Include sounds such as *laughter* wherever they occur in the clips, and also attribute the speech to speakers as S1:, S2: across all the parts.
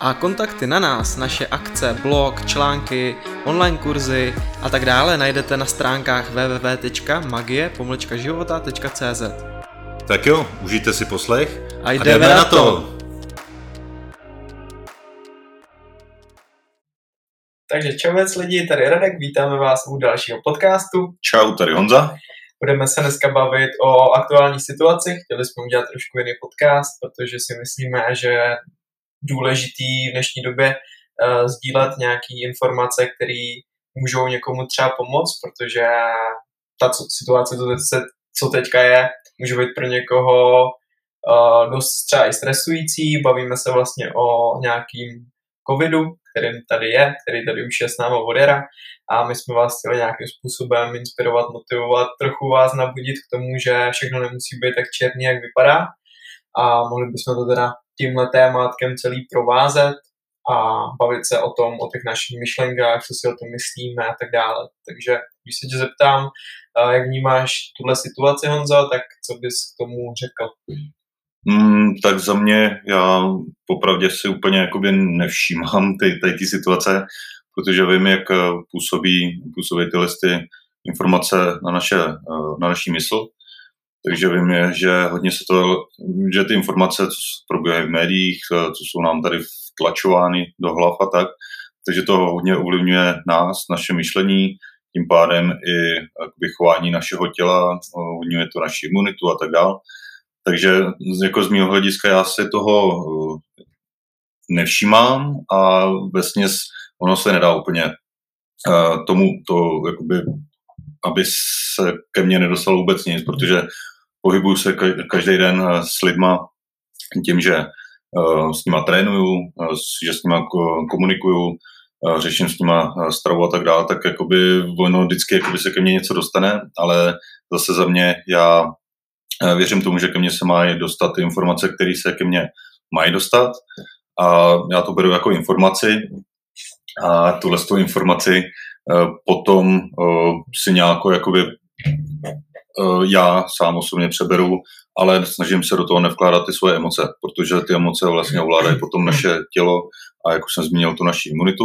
S1: a kontakty na nás, naše akce, blog, články, online kurzy a tak dále najdete na stránkách www.magie-života.cz
S2: Tak jo, užijte si poslech
S1: a jdeme, a jdeme na to! to. Takže čovec lidi, tady Radek, vítáme vás u dalšího podcastu.
S2: Čau, tady Honza.
S1: Budeme se dneska bavit o aktuální situaci. Chtěli jsme udělat trošku jiný podcast, protože si myslíme, že důležitý v dnešní době uh, sdílet nějaké informace, které můžou někomu třeba pomoct, protože ta situace, co teďka je, může být pro někoho uh, dost třeba i stresující. Bavíme se vlastně o nějakým covidu, kterým tady je, který tady už je s námi od jara a my jsme vás chtěli nějakým způsobem inspirovat, motivovat, trochu vás nabudit k tomu, že všechno nemusí být tak černý, jak vypadá a mohli bychom to teda tímhle tématkem celý provázet a bavit se o tom, o těch našich myšlenkách, co si o tom myslíme a tak dále. Takže když se tě zeptám, jak vnímáš tuhle situaci, Honzo, tak co bys k tomu řekl?
S2: Mm, tak za mě, já popravdě si úplně jakoby nevšímám ty, ty, ty situace, protože vím, jak eh, působí, působí ty informace na, naše, eh, na naší mysl takže vím, je, že hodně se to, že ty informace, co probíhají v médiích, co jsou nám tady vtlačovány do hlav a tak, takže to hodně ovlivňuje nás, naše myšlení, tím pádem i chování našeho těla, ovlivňuje to naši imunitu a tak dále. Takže jako z mého hlediska já se toho eh, nevšímám a vesměs ono se nedá úplně eh, tomu to jakoby aby se ke mně nedostalo vůbec nic, protože pohybuju se každý den eh, s lidma tím, že eh, s nima trénuju, eh, že s nima komunikuju, řeším s nima stravu a tak dále, tak jakoby ono vždycky jakoby se ke mně něco dostane, ale zase za mě já věřím tomu, že ke mně se mají dostat informace, které se ke mně mají dostat a já to beru jako informaci a tuhle tu informaci potom si nějakou jakoby já sám osobně přeberu, ale snažím se do toho nevkládat ty svoje emoce, protože ty emoce vlastně ovládají potom naše tělo a jak už jsem zmínil, tu naši imunitu.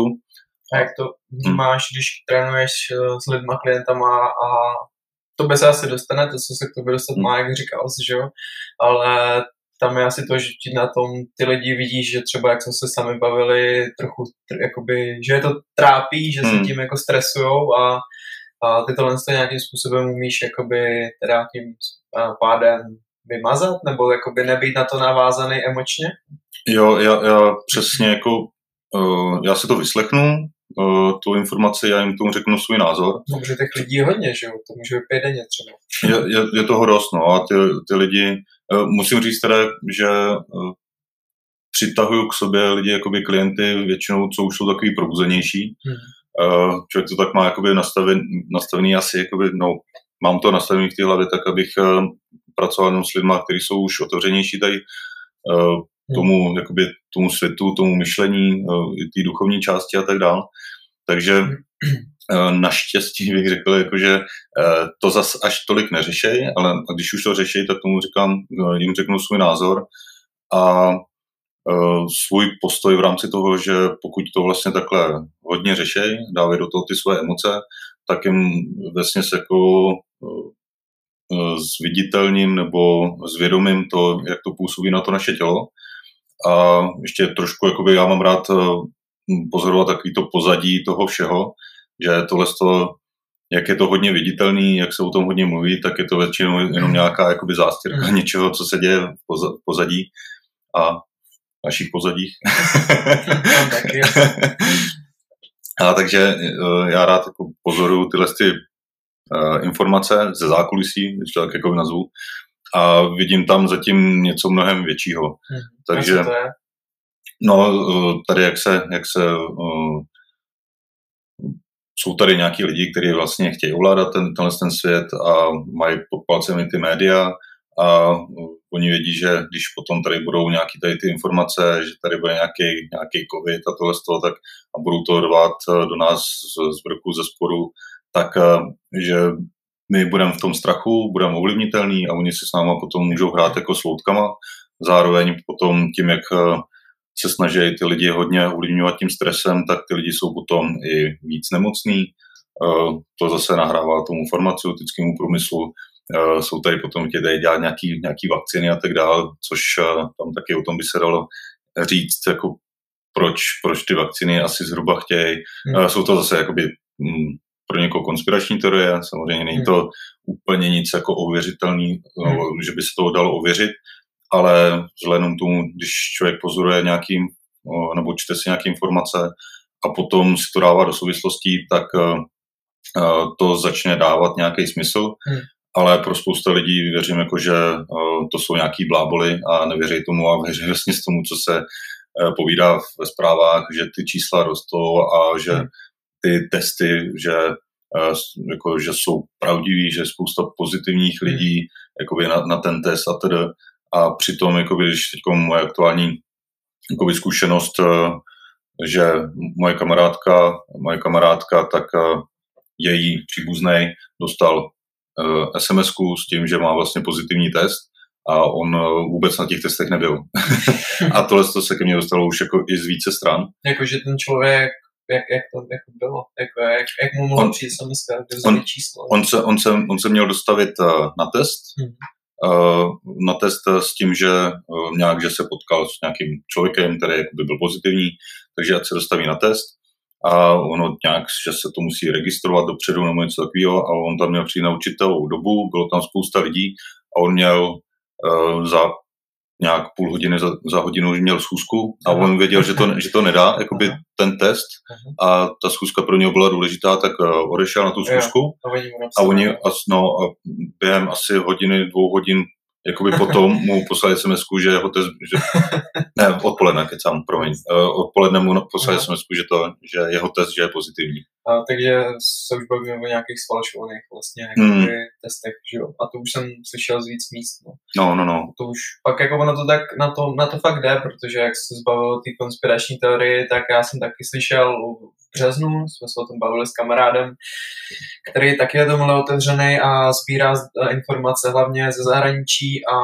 S1: A jak to vnímáš, hmm. když trénuješ eh, s lidma, klientama a to by se asi dostane, to, co se k tobě dostat hmm. má, jak říkal jsi, že jo? Ale tam je asi to, že ti na tom ty lidi vidíš, že třeba, jak jsme se sami bavili, trochu, jakoby, že je to trápí, že se hmm. tím jako stresujou a a ty tohle to nějakým způsobem umíš jakoby teda tím pádem vymazat, nebo jakoby nebýt na to navázaný emočně?
S2: Jo, já, já přesně jako, uh, já si to vyslechnu, uh, tu informaci, já jim tomu řeknu svůj názor.
S1: No, protože těch lidí je hodně, že jo, to může být denně třeba.
S2: Je, je, je toho dost, no, a ty, ty lidi, uh, musím říct teda, že uh, přitahuju k sobě lidi, jakoby klienty většinou, co už jsou takový probuzenější, hmm uh, člověk to tak má jakoby nastaven, nastavený asi, jakoby, no, mám to nastavený v té hlavě tak, abych uh, pracoval jenom s lidmi, kteří jsou už otevřenější tady uh, tomu, jakoby, tomu světu, tomu myšlení, uh, té duchovní části a tak dále. Takže uh, naštěstí bych řekl, jako, že uh, to zas až tolik neřešej, ale když už to řešej, tak tomu říkám, uh, jim řeknu svůj názor a svůj postoj v rámci toho, že pokud to vlastně takhle hodně řešej, dávají do toho ty své emoce, tak jim vlastně se jako zviditelním eh, nebo zvědomím to, jak to působí na to naše tělo. A ještě trošku, jakoby já mám rád eh, pozorovat takový to pozadí toho všeho, že tohle to, jak je to hodně viditelný, jak se o tom hodně mluví, tak je to většinou jenom nějaká jakoby zástěrka mm. něčeho, co se děje v pozadí. A našich pozadích. *laughs* *laughs* a takže eh, já rád jako pozoruju tyhle ty uh, informace ze zákulisí, když to tak jako nazvu, a vidím tam zatím něco mnohem většího. Hmm. Takže, no, eh, tady jak se, jak se jsou tady nějaký lidi, kteří vlastně chtějí ovládat ten, tenhle ten svět a mají pod palcem ty média a oni vědí, že když potom tady budou nějaké tady ty informace, že tady bude nějaký, nějaký covid a tohle z toho, tak a budou to rvát do nás z, z vrchu, ze sporu, tak že my budeme v tom strachu, budeme ovlivnitelní a oni si s náma potom můžou hrát jako s loutkama. Zároveň potom tím, jak se snaží ty lidi hodně ovlivňovat tím stresem, tak ty lidi jsou potom i víc nemocní. To zase nahrává tomu farmaceutickému průmyslu. Eh, jsou tady potom chtějí dělat nějaký, nějaký vakcíny a tak dále, což tam taky o tom by se dalo říct, jako proč, proč ty vakcíny asi zhruba chtějí. Hmm. Jsou to zase jakoby mm, pro někoho konspirační teorie, samozřejmě není to úplně nic jako ověřitelný, no, hmm. že by se to dalo ověřit, ale vzhledem tomu, když člověk pozoruje nějaký, nebo čte si nějaké informace a potom si to dává do souvislostí, tak eh, eh, to začne dávat nějaký smysl, hmm. Ale pro spousta lidí věřím, jako, že eh, to jsou nějaký bláboli a nevěří tomu a věří vlastně s tomu, co se povídá ve zprávách, že ty čísla rostou a že hmm ty testy, že, eh, jako, že jsou pravdiví, že je spousta pozitivních hmm. lidí jakoby na, na ten test a tedy. A přitom, jakoby, když teď moje aktuální jakoby, zkušenost, eh, že moje kamarádka, moje kamarádka, tak eh, její příbuzný dostal sms s tím, že má vlastně pozitivní test a on vůbec na těch testech nebyl. *laughs* a tohle to se ke mně dostalo už jako i z více stran.
S1: Jakože ten člověk jak, jak to jako bylo, jako, jak, jak mu mohlo přijít sms on, číslo.
S2: On se, on, se, on se měl dostavit uh, na test, hmm. na test s tím, že nějak, že se potkal s nějakým člověkem, který by byl pozitivní, takže ať se dostaví na test a ono nějak, že se to musí registrovat dopředu nebo něco takového a on tam měl přijít na určitou dobu, bylo tam spousta lidí a on měl uh, za nějak půl hodiny za, za hodinu měl schůzku a on věděl, že to, že to nedá, jakoby ten test a ta schůzka pro něho byla důležitá, tak uh, odešel na tu schůzku a oni no, a během asi hodiny, dvou hodin jakoby potom mu poslali sms že jeho test, že, *laughs* ne, odpoledne, kecám, promiň, uh, odpoledne mu poslali sms že, to, že jeho test, že je pozitivní.
S1: A, takže se už bavíme o nějakých sfalšovaných vlastně hmm. testech, že jo? A to už jsem slyšel z víc míst, no.
S2: No, no, no.
S1: To už, pak jako ono to tak, na to, na to fakt jde, protože jak se zbavil ty konspirační teorie, tak já jsem taky slyšel březnu, jsme se o tom bavili s kamarádem, který taky je tomhle otevřený a sbírá eh, informace hlavně ze zahraničí a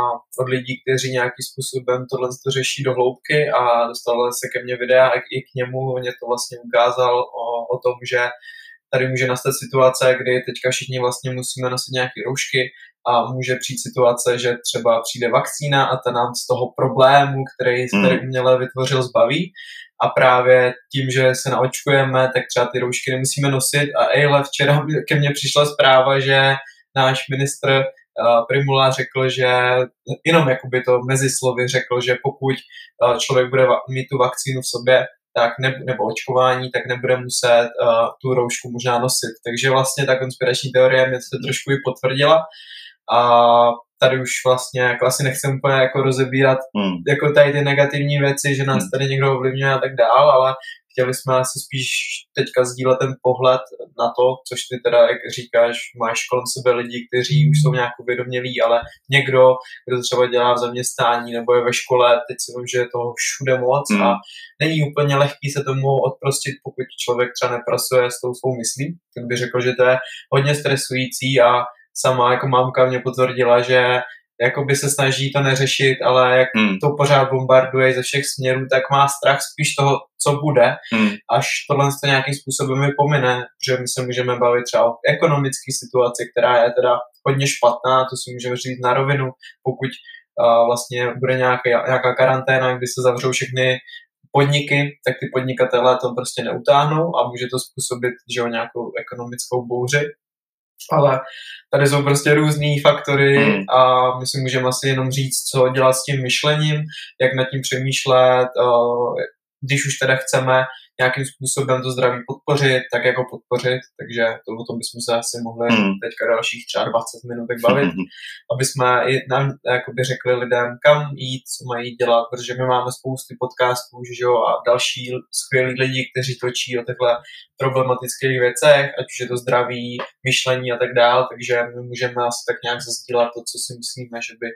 S1: od lidí, kteří nějakým způsobem tohle to řeší do hloubky a dostal se ke mně videa a i k němu, mě to vlastně ukázal o, o tom, že tady může nastat situace, kdy teďka všichni vlastně musíme nosit nějaké roušky a může přijít situace, že třeba přijde vakcína a ta nám z toho problému, který, hmm. který uměle vytvořil, zbaví a právě tím, že se naočkujeme, tak třeba ty roušky nemusíme nosit a ejle, včera ke mně přišla zpráva, že náš ministr uh, Primula řekl, že jenom jakoby to mezi slovy řekl, že pokud uh, člověk bude mít tu vakcínu v sobě, tak ne, nebo očkování, tak nebude muset uh, tu roušku možná nosit. Takže vlastně ta konspirační teorie mě se trošku i potvrdila a tady už vlastně jako asi nechcem úplně jako rozebírat hmm. jako tady ty negativní věci, že nás hmm. tady někdo ovlivňuje a tak dál, ale chtěli jsme asi spíš teďka sdílet ten pohled na to, což ty teda, jak říkáš, máš kolem sebe lidi, kteří už jsou nějak uvědomělí, ale někdo, kdo třeba dělá v zaměstnání nebo je ve škole, teď si vím, že je toho všude moc hmm. a není úplně lehký se tomu odprostit, pokud člověk třeba nepracuje s tou svou myslí, tak by řekl, že to je hodně stresující a sama jako mámka mě potvrdila, že jako by se snaží to neřešit, ale jak hmm. to pořád bombarduje ze všech směrů, tak má strach spíš toho, co bude, hmm. až tohle to nějakým způsobem vypomine, že my se můžeme bavit třeba o ekonomické situaci, která je teda hodně špatná, to si můžeme říct na rovinu, pokud uh, vlastně bude nějaká, nějaká karanténa, kdy se zavřou všechny podniky, tak ty podnikatelé to prostě neutáhnou a může to způsobit že jo, nějakou ekonomickou bouři ale tady jsou prostě různý faktory hmm. a my si můžeme asi jenom říct, co dělat s tím myšlením, jak nad tím přemýšlet, když už teda chceme nějakým způsobem to zdraví podpořit, tak jako podpořit, takže to, o tom bychom se asi mohli hmm. teďka dalších třeba 20 minut bavit, aby jsme i nám jakoby řekli lidem, kam jít, co mají dělat, protože my máme spousty podcastů že jo, a další skvělí lidi, kteří točí o těchto problematických věcech, ať už je to zdraví, myšlení a tak dále, takže my můžeme asi tak nějak zazdílat to, co si myslíme, že by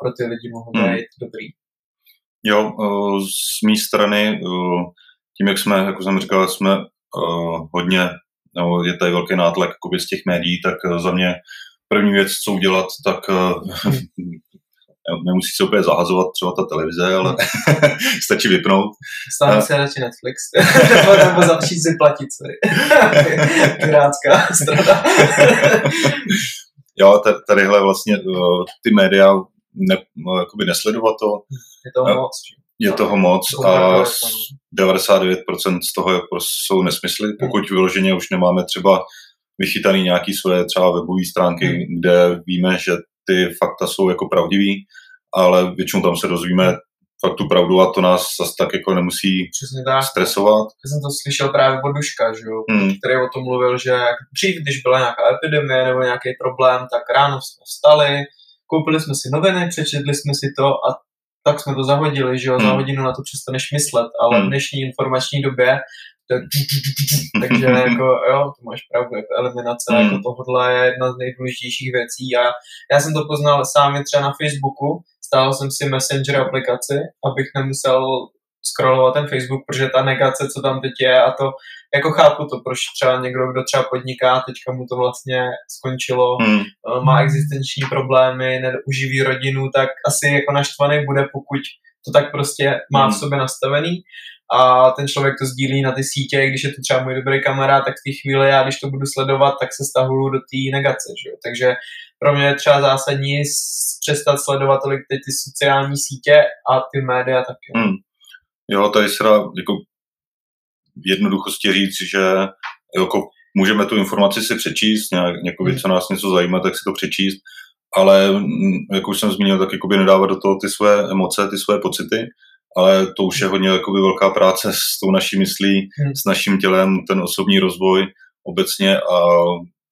S1: pro ty lidi mohlo hmm. být hmm. dobrý.
S2: Jo, z mé strany tím, jak jsme, jako jsem říkal, jsme uh, hodně, nebo je tady velký nátlak z těch médií, tak uh, za mě první věc, co udělat, tak uh, *laughs* nemusí se úplně zahazovat třeba ta televize, ale *laughs* stačí vypnout.
S1: Stále se radši Netflix, *laughs* nebo, začít si platit, sorry. Pirátská strana.
S2: jo, tadyhle vlastně ty média ne, no, jakoby nesledovat to.
S1: Je to moc.
S2: Je toho moc a 99% z toho jako jsou nesmysly, pokud vyloženě už nemáme třeba vychytaný nějaký svoje třeba webové stránky, hmm. kde víme, že ty fakta jsou jako pravdivý, ale většinou tam se dozvíme fakt tu pravdu a to nás zase tak jako nemusí Přesně tak. stresovat.
S1: Já jsem to slyšel právě od Duška, že jo, hmm. který o tom mluvil, že dřív, když byla nějaká epidemie nebo nějaký problém, tak ráno jsme vstali, koupili jsme si noviny, přečetli jsme si to a tak jsme to zahodili, že jo, hmm. za hodinu na to přestaneš myslet, ale hmm. v dnešní informační době to, takže jako jo, to máš pravdu, jako eliminace hmm. jako tohle je jedna z nejdůležitějších věcí a já jsem to poznal sám třeba na Facebooku, stál jsem si Messenger aplikaci, abych nemusel scrollovat ten Facebook, protože ta negace, co tam teď je a to, jako chápu to, proč třeba někdo, kdo třeba podniká, teďka mu to vlastně skončilo, hmm. Eh, má existenční problémy, neuživí rodinu, tak asi jako naštvaný bude, pokud to tak prostě má v hmm. sobě nastavený a ten člověk to sdílí na ty sítě, když je to třeba můj dobrý kamarád, tak v té chvíli já, když to budu sledovat, tak se stahuju do té negace. Že? Takže pro mě je třeba zásadní přestat sledovat tolik ty, ty sociální sítě a ty média taky.
S2: Hmm. Jo, tady se dá jako v jednoduchosti říct, že jako můžeme tu informaci si přečíst, nějak, někoho, hmm. co nás něco zajímá, tak si to přečíst, ale mm, jak už jsem zmínil, tak jakoby nedávat do toho ty své emoce, ty své pocity, ale to už je hodně jakoby velká práce s tou naší myslí, hmm. s naším tělem, ten osobní rozvoj obecně a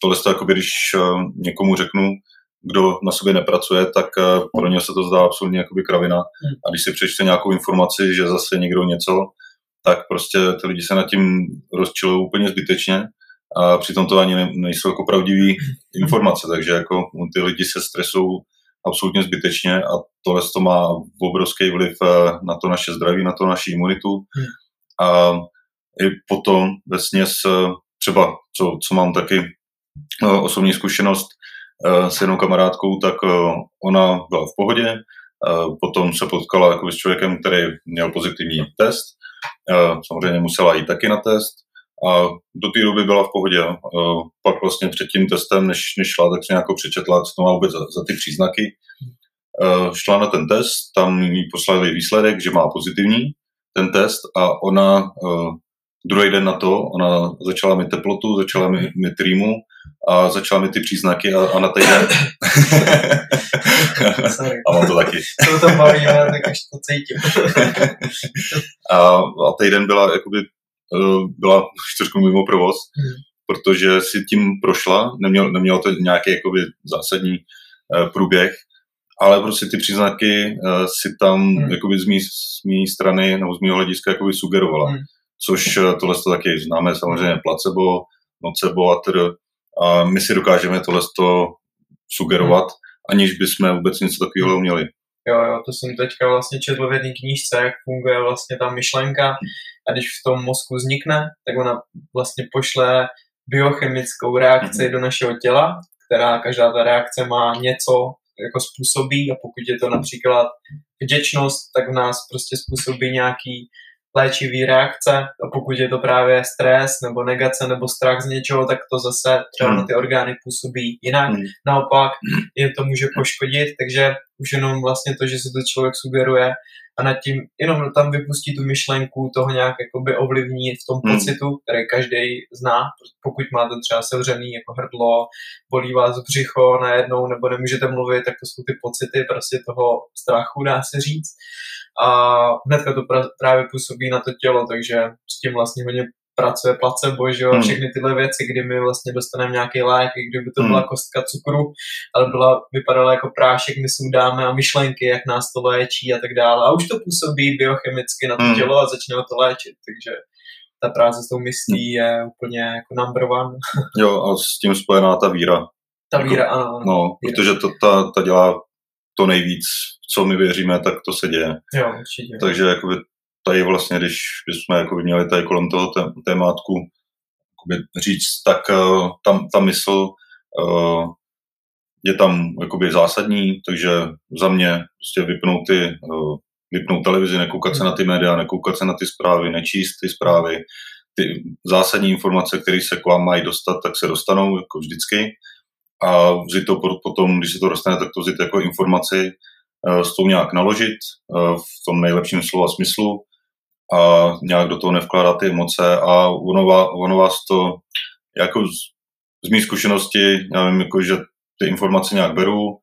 S2: tohle to jakoby, když eh, někomu řeknu, kdo na sobě nepracuje, tak eh, pro ně se to zdá absolutně jakoby kravina. Hmm. A když si přečte nějakou informaci, že zase někdo něco, tak prostě ty lidi se nad tím rozčilují úplně zbytečně a přitom to ani nejsou jako pravdivé informace, takže jako ty lidi se stresují absolutně zbytečně a tohle to má obrovský vliv eh, na to naše zdraví, na to naši imunitu. Hmm. A i potom ve směs eh, třeba, co, co mám taky osobní zkušenost, Eh, s jednou kamarádkou, tak eh, ona byla v pohodě, eh, potom se potkala jako s člověkem, který měl pozitivní test, samozřejmě musela jít taky na test a do té doby byla v pohodě. Pak vlastně před tím testem, než, než šla, tak se nějak přečetla, co to má vůbec za, za ty příznaky. Šla na ten test, tam jí poslali výsledek, že má pozitivní ten test a ona druhý den na to, ona začala mít teplotu, začala mít, mít a začala mi ty příznaky a, a na týden... a mám to taky.
S1: to to baví, tak až to cítím. *laughs*
S2: a, a týden byla, jakoby, eh, byla čtyřku mimo provoz, hmm. protože si tím prošla, neměl, nemělo to nějaký jakoby, zásadní uh, průběh, ale prostě ty příznaky uh, si tam hmm. jakoby, z mé strany nebo z mého hlediska jakoby, sugerovala. Hmm. Což tohle to taky známe samozřejmě placebo, nocebo a tedy a my si dokážeme tohle to sugerovat, hmm. aniž bychom vůbec něco takového uměli.
S1: Jo, jo, to jsem teďka vlastně četl v jedné knížce, jak funguje vlastně ta myšlenka a když v tom mozku vznikne, tak ona vlastně pošle biochemickou reakci hmm. do našeho těla, která každá ta reakce má něco jako způsobí a pokud je to například vděčnost, tak v nás prostě způsobí nějaký léčivý reakce a pokud je to právě stres nebo negace nebo strach z něčeho, tak to zase třeba hmm. na ty orgány působí jinak. Hmm. Naopak je to může poškodit, takže už jenom vlastně to, že se to člověk sugeruje, a nad tím jenom tam vypustí tu myšlenku, toho nějak jakoby ovlivní v tom
S2: Hmm.
S1: pocitu, který každý zná, pokud máte třeba sevřený jako hrdlo, bolí vás břicho najednou, nebo nemůžete mluvit, tak to jsou ty pocity prostě toho strachu, dá se říct. A hnedka to pra- právě působí na to tělo, takže s tím vlastně hodně pracuje placebo, že jo,
S2: Hmm.
S1: všechny tyhle věci, kdy my vlastně dostaneme nějaký lék, i kdyby to
S2: Hmm.
S1: byla kostka cukru, ale byla, vypadala jako prášek, my si dáme a myšlenky, jak nás to léčí a tak dále. A už to působí biochemicky na to
S2: Hmm.
S1: tělo a začne to léčit, takže ta práce s tou myslí je úplně jako number one. *laughs*
S2: Jo, a s tím spojená ta víra.
S1: Ta
S2: Jako-
S1: víra, ano, ano.
S2: No, protože to, ta, ta dělá to nejvíc, co my věříme, tak to se děje.
S1: Jo, určitě.
S2: Takže jakoby tady vlastně, když, jsme jakoby měli tady kolem toho té, témátku říct, tak uh, tam ta mysl uh, je tam jakoby zásadní, takže za mě prostě vypnout ty, uh, vypnout televizi, nekoukat se na ty média, nekoukat se na ty zprávy, nečíst ty zprávy, ty zásadní informace, které se k vám mají dostat, tak se dostanou jako vždycky. A vzít to po- potom, když se to dostane, tak to vzít jako informaci, eh, s tou nějak naložit eh, v tom nejlepším slova smyslu a nějak do toho nevkládat ty emoce a ono, ono vás to jako z, z mý zkušenosti, já vím, jako, že ty informace nějak beru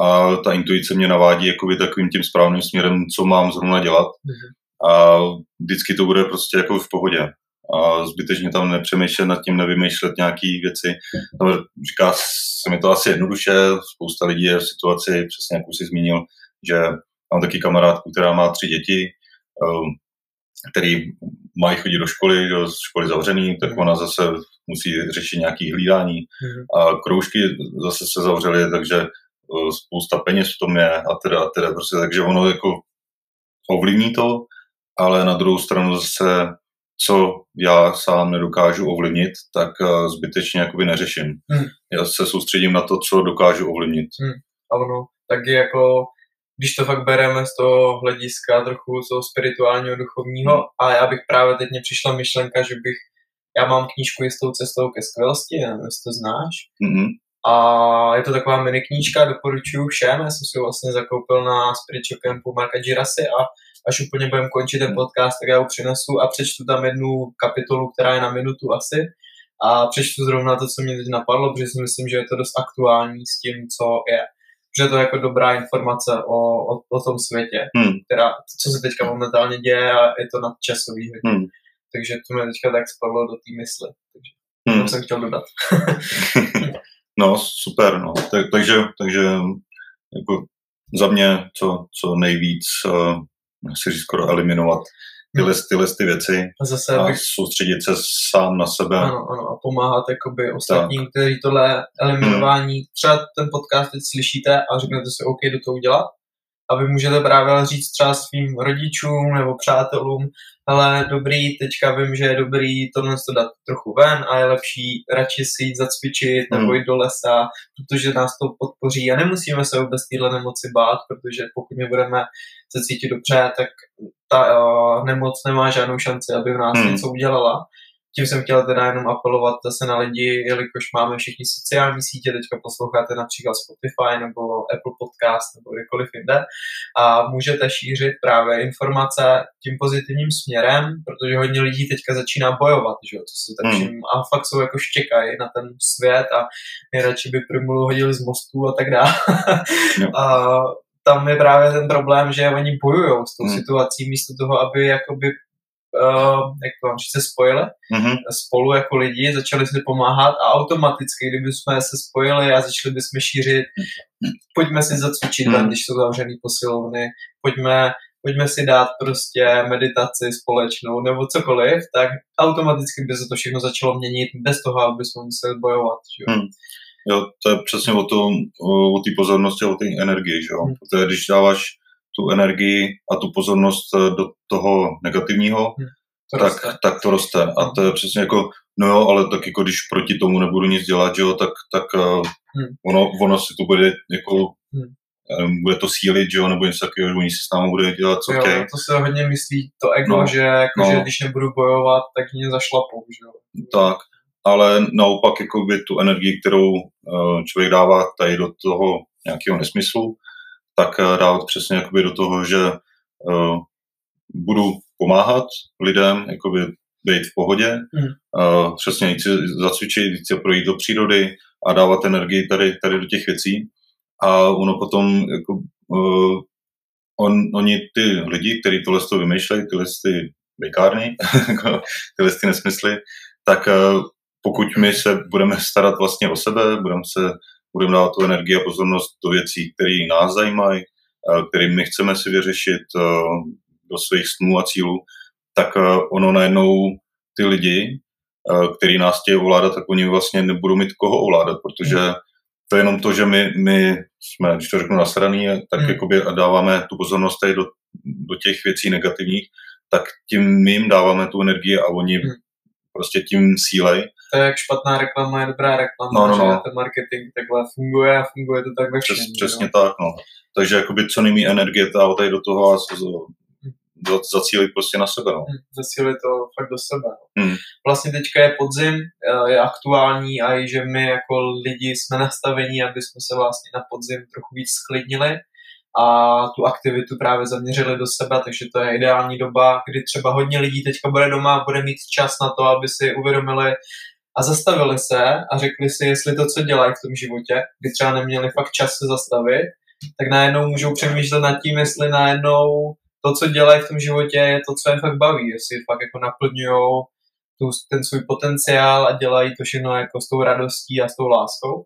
S2: a ta intuice mě navádí jakoby takovým tím správným směrem, co mám zrovna dělat
S1: Mhm.
S2: a vždycky to bude prostě jako v pohodě a zbytečně tam nepřemýšlet nad tím, nevymýšlet nějaký věci. No, říká se mi to asi jednoduše, spousta lidí je v situaci, přesně jak už jsi zmínil, že mám taky kamarádku, která má tři děti, um, který mají chodit do školy, z školy zavřený, tak ona zase musí řešit nějaký hlídání
S1: Mhm.
S2: a kroužky zase se zavřely, takže uh, spousta peněz v tom je a teda, a teda prostě, takže ono jako ovlivní to, ale na druhou stranu zase, co já sám nedokážu ovlivnit, tak uh, zbytečně jakoby neřeším.
S1: Hmm.
S2: Já se soustředím na to, co dokážu ovlivnit.
S1: A ono, tak je jako, když to fakt bereme z toho hlediska trochu z toho spirituálního, duchovního, a já bych právě teď mě přišla myšlenka, že bych, já mám knížku Jistou cestou ke skvělosti, nevím, jestli to znáš,
S2: Mm-hmm.
S1: a je to taková mini knížka, doporučuju všem, já jsem si ji vlastně zakoupil na Spiritual Campu Marka Girasy a až úplně budeme končit ten podcast, tak já ho přinesu a přečtu tam jednu kapitolu, která je na minutu asi a přečtu zrovna to, co mě teď napadlo, protože si myslím, že je to dost aktuální s tím, co je. Že je to jako dobrá informace o, o, o tom světě,
S2: Hmm.
S1: která, co se teďka momentálně děje a je to nadčasový hodně.
S2: Hmm.
S1: Takže to mě teďka tak spadlo do té mysli. Takže
S2: Hmm.
S1: to jsem chtěl dodat. *laughs*
S2: No, super, no. Tak, takže, takže jako za mě co, co nejvíc, uh, si říct skoro eliminovat tyhle, tyhle ty věci
S1: A zase
S2: a
S1: bych
S2: soustředit se sám na sebe.
S1: Ano, ano, a pomáhat jakoby ostatním, kteří tohle eliminování,
S2: Hmm.
S1: třeba ten podcast teď slyšíte a řeknete si, OK, do toho udělat. A vy můžete právě říct třeba svým rodičům nebo přátelům, ale dobrý, teďka vím, že je dobrý tohle to dát trochu ven a je lepší radši si jít zacvičit nebo
S2: Hmm.
S1: jít do lesa, protože nás to podpoří a nemusíme se vůbec téhle nemoci bát, protože pokud my budeme se cítit dobře, tak ta uh, nemoc nemá žádnou šanci, aby v nás
S2: Hmm.
S1: něco udělala tím jsem chtěl teda jenom apelovat zase na lidi, jelikož máme všichni sociální sítě, teďka posloucháte například Spotify nebo Apple Podcast nebo kdekoliv jinde a můžete šířit právě informace tím pozitivním směrem, protože hodně lidí teďka začíná bojovat, že jo, co se tak
S2: Hmm.
S1: a fakt jsou jako štěkají na ten svět a nejradši by primulu hodili z mostů a tak dále.
S2: Jo. *laughs*
S1: a tam je právě ten problém, že oni bojují s tou
S2: Hmm.
S1: situací místo toho, aby jakoby uh, jak to se spojili
S2: Mm-hmm.
S1: spolu jako lidi, začali si pomáhat a automaticky, kdyby jsme se spojili a začali bychom šířit, pojďme si zacvičit
S2: Hmm.
S1: ven, když jsou zavřený posilovny, pojďme, pojďme si dát prostě meditaci společnou nebo cokoliv, tak automaticky by se to všechno začalo měnit bez toho, aby jsme museli bojovat. Že? jo.
S2: Hmm. Jo, to je přesně o tom, o, té pozornosti a o té energii, že jo.
S1: Hmm.
S2: Protože když dáváš tu energii a tu pozornost eh, do toho negativního,
S1: To
S2: tak,
S1: roste.
S2: tak to roste. A to je přesně jako, no jo, ale tak jako když proti tomu nebudu nic dělat, jo, tak, tak uh,
S1: Hmm.
S2: ono, ono si to bude jako,
S1: Hmm.
S2: um, bude to sílit, že jo, nebo něco takového, že oni si s námi budou dělat, co
S1: Jo,
S2: okay.
S1: to se hodně myslí to ego,
S2: No,
S1: že, jako,
S2: no.
S1: že když nebudu bojovat, tak mě zašlapou. Že? jo.
S2: Tak, ale naopak jakoby tu energii, kterou uh, člověk dává tady do toho nějakého nesmyslu, tak uh, dávat přesně jakoby do toho, že uh, budu pomáhat lidem, jakoby být v pohodě, mm. uh, přesně jít si zacvičit, jít si projít do přírody a dávat energii tady, tady do těch věcí. A ono potom, jako, uh, on, oni ty lidi, kteří tohle to vymýšlejí, tyhle ty jako *laughs* tyhle ty nesmysly, tak uh, pokud my se budeme starat vlastně o sebe, budeme se budeme dávat tu energii a pozornost do věcí, které nás zajímají, které my chceme si vyřešit do svých snů a cílů, tak ono najednou ty lidi, který nás chtějí ovládat, tak oni vlastně nebudou mít koho ovládat, protože to je jenom to, že my, my jsme, když to řeknu, nasraný, tak hmm. jakoby dáváme tu pozornost tady do, do těch věcí negativních, tak tím my jim dáváme tu energii a oni hmm. prostě tím sílej
S1: to je jak špatná reklama je dobrá reklama, no, no, no. že ten marketing takhle funguje a funguje to tak ve všem. Přes,
S2: přesně jo. tak, no. Takže jakoby co nejmí energie tady do toho a zacílit prostě na sebe. No.
S1: Hmm, zacílit to fakt do sebe. No. Hmm. Vlastně teďka je podzim, eh, je aktuální a i že my jako lidi jsme nastavení, aby jsme se vlastně na podzim trochu víc sklidnili a tu aktivitu právě zaměřili do sebe, takže to je ideální doba, kdy třeba hodně lidí teďka bude doma a bude mít čas na to, aby si uvědomili, a zastavili se a řekli si, jestli to, co dělají v tom životě, kdy třeba neměli fakt čas se zastavit, tak najednou můžou přemýšlet nad tím, jestli najednou to, co dělají v tom životě, je to, co je fakt baví, jestli fakt jako naplňují ten svůj potenciál a dělají to všechno jako s tou radostí a s tou láskou.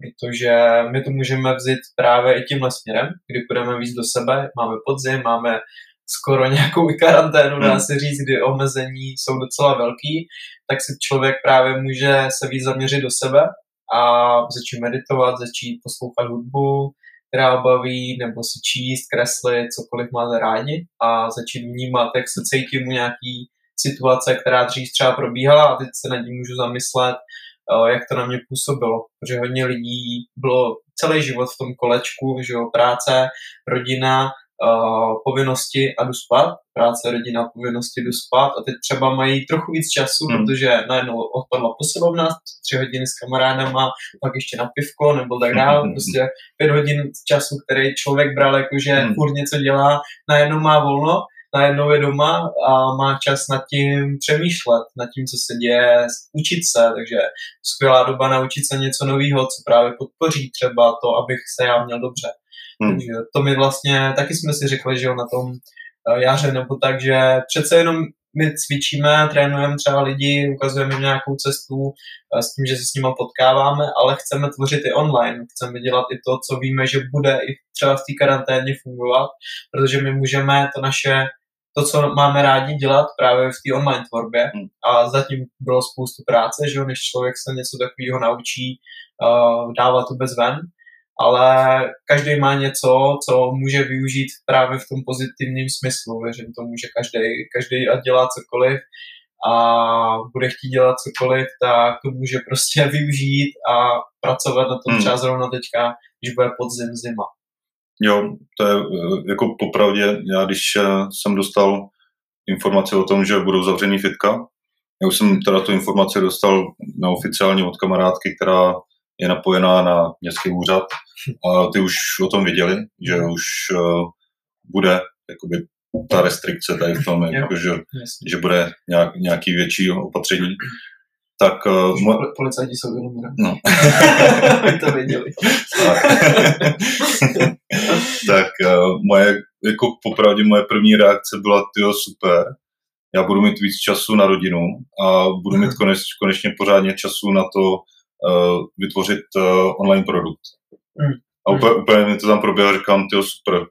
S1: Protože my to můžeme vzít právě i tímhle směrem, kdy půjdeme víc do sebe, máme podzim, máme skoro *laughs* nějakou i karanténu, dá hmm. se říct, kdy omezení jsou docela velký, tak si člověk právě může se víc zaměřit do sebe a začít meditovat, začít poslouchat hudbu, která baví, nebo si číst, kreslit, cokoliv máte rádi a začít vnímat, jak se cítím u nějaký situace, která dřív třeba probíhala a teď se nad tím můžu zamyslet, eh, jak to na mě působilo, protože hodně lidí bylo celý život v tom kolečku, že jo, práce, rodina, uh, povinnosti a jdu spát, práce, rodina, povinnosti, jdu spát a teď třeba mají trochu víc času, hmm. protože najednou odpadla posilovna, tři hodiny s kamarádama, pak ještě na pivko nebo tak dále, hmm. prostě pět hodin času, který člověk bral jako, že hmm. furt něco dělá, najednou má volno, najednou je doma a má čas nad tím přemýšlet, nad tím, co se děje, učit se, takže skvělá doba naučit se něco nového, co právě podpoří třeba to, abych se já měl dobře. Hmm. Takže to my vlastně, taky jsme si řekli, že jo, na tom uh, jaře, nebo tak, že přece jenom my cvičíme, trénujeme třeba lidi, ukazujeme nějakou cestu uh, s tím, že se s nimi potkáváme, ale chceme tvořit i online, chceme dělat i to, co víme, že bude i třeba v té karanténě fungovat, protože my můžeme to naše to, co máme rádi dělat právě v té online tvorbě hmm. a zatím bylo spoustu práce, že jo, než člověk se něco takového naučí uh, dávat to bez ven, ale každý má něco, co může využít právě v tom pozitivním smyslu. Věřím tomu, že každý, každý ať dělá cokoliv a bude chtít dělat cokoliv, tak to může prostě *laughs* využít a pracovat na tom hmm. třeba zrovna teďka, když bude podzim, zima.
S2: Jo, to je eh, jako popravdě, já když eh, jsem dostal informaci o tom, že budou zavřený fitka, já už jsem teda tu informaci dostal neoficiálně od kamarádky, která je napojená na městský úřad a ty už o tom věděli, že už uh, bude jakoby ta restrikce tady v tom, jako, že, že bude nějak, nějaký větší opatření. Tak, uh,
S1: mo- Policajti jsou iluminovaní.
S2: No. *laughs*
S1: to věděli.
S2: tak, *laughs* tak uh, moje, jako popravdě moje první reakce byla, tyjo, super, já budu mít víc času na rodinu a budu mít koneč, konečně pořádně času na to vytvořit uh, online produkt. Mm. A úplně, úplně mi to tam proběhlo, říkám, ty super.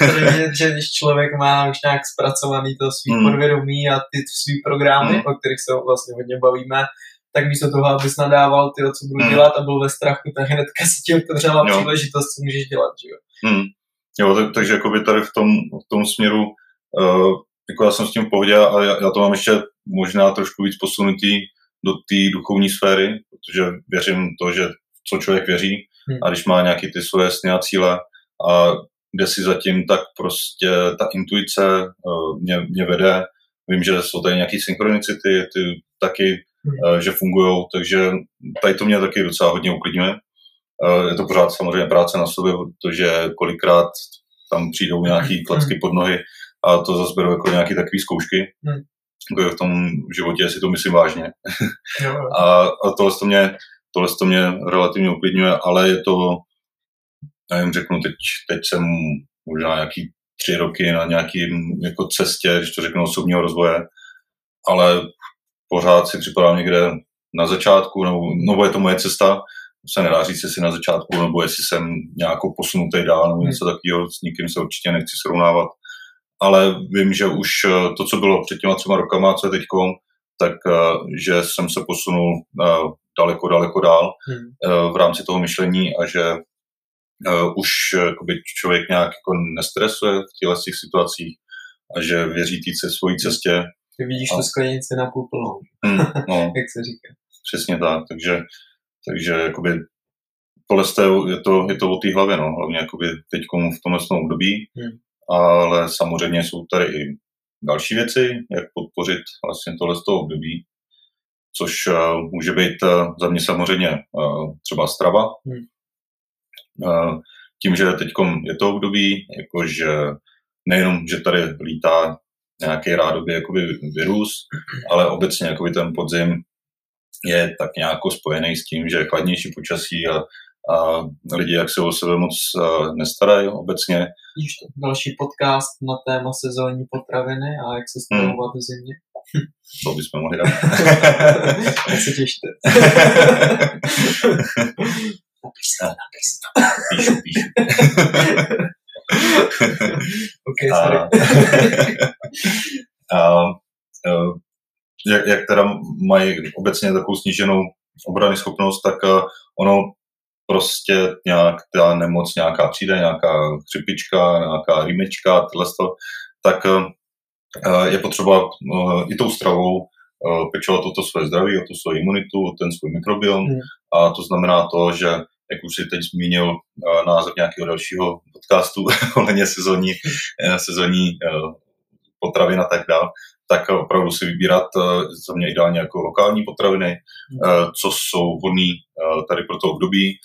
S2: *laughs*
S1: vidět, že když člověk má už nějak zpracovaný to svý mm. podvědomí a ty svý programy, mm. o kterých se vlastně hodně bavíme, tak místo toho, abys nadával ty, co budu mm. dělat a byl ve strachu, tak hnedka si ti otevřela jo. příležitost, co můžeš dělat, že jo.
S2: Mm. Jo, tak, takže jakoby tady v tom, v tom směru, uh, jako já jsem s tím v pohodě a já, já to mám ještě možná trošku víc posunutý do té duchovní sféry, protože věřím to, že co člověk věří hmm. a když má nějaký ty svoje sny a cíle a kde si zatím, tak prostě ta intuice uh, mě, mě vede. Vím, že jsou tady nějaké synchronicity, ty taky, hmm. uh, že fungují, takže tady to mě taky docela hodně uklidňuje. Uh, je to pořád samozřejmě práce na sobě, protože kolikrát tam přijdou nějaký klacky pod nohy a to zase beru jako nějaký takový zkoušky. Hmm. V tom životě si to myslím vážně. a, a tohle, to mě, tohle to mě relativně uklidňuje, ale je to, já jim řeknu, teď, teď jsem možná nějaký tři roky na nějaký jako cestě, když to řeknu, osobního rozvoje, ale pořád si připadám někde na začátku, nebo, nebo je to moje cesta, se nedá říct, jestli na začátku, nebo jestli jsem nějakou posunutý dál, nebo něco hmm. takového, s nikým se určitě nechci srovnávat. Ale vím, že už eh, to, co bylo před těma třema rokama, co je teď, tak eh, že jsem se posunul eh, daleko, daleko dál hmm. v rámci toho myšlení a že už jakoby, člověk nějak jako nestresuje v těchto těch situacích a že věří té svojí cestě.
S1: Ty vidíš a... tu sklenici na půl plnou,
S2: hmm, *laughs* no,
S1: jak se říká.
S2: Přesně tak, takže takže jakoby tohle je to, je to o té hlavě, no, hlavně jakoby teď v tomhle období, hmm. Ale samozřejmě jsou tady i další věci, jak podpořit vlastně tohle období, což uh, může být uh, za mě samozřejmě uh, třeba strava. Hmm. Tím, že teď je to období, jakože nejenom, že tady lítá nějaký rádoby jakoby virus, ale obecně jakoby ten podzim je tak nějak spojený s tím, že je chladnější počasí a, a lidi jak se o sebe moc nestarají obecně.
S1: Víš to, další podcast na téma sezónní potraviny a jak se stravovat hmm. v zimě.
S2: To bychom mohli dát. *laughs*
S1: tak se těšte. *laughs*
S2: napíš to, napíš to. Píšu, píšu. *laughs*
S1: ok, sorry.
S2: A, a, a, jak, jak teda mají obecně takovou sníženou obrany schopnost, tak ono prostě nějak ta nemoc nějaká přijde, nějaká chřipička, nějaká rýmečka, tohle tak uh, je potřeba uh, i tou stravou pečovat o to své zdraví, o tu svou imunitu, o ten svůj mikrobiom hmm. a to znamená to, že jak už si teď zmínil název nějakého dalšího podcastu *laughs* ohledně sezónní, sezónní uh, potravin a tak dále, tak opravdu si vybírat eh, za mě ideálně jako lokální potraviny, hmm. co jsou vhodné eh, tady pro to období.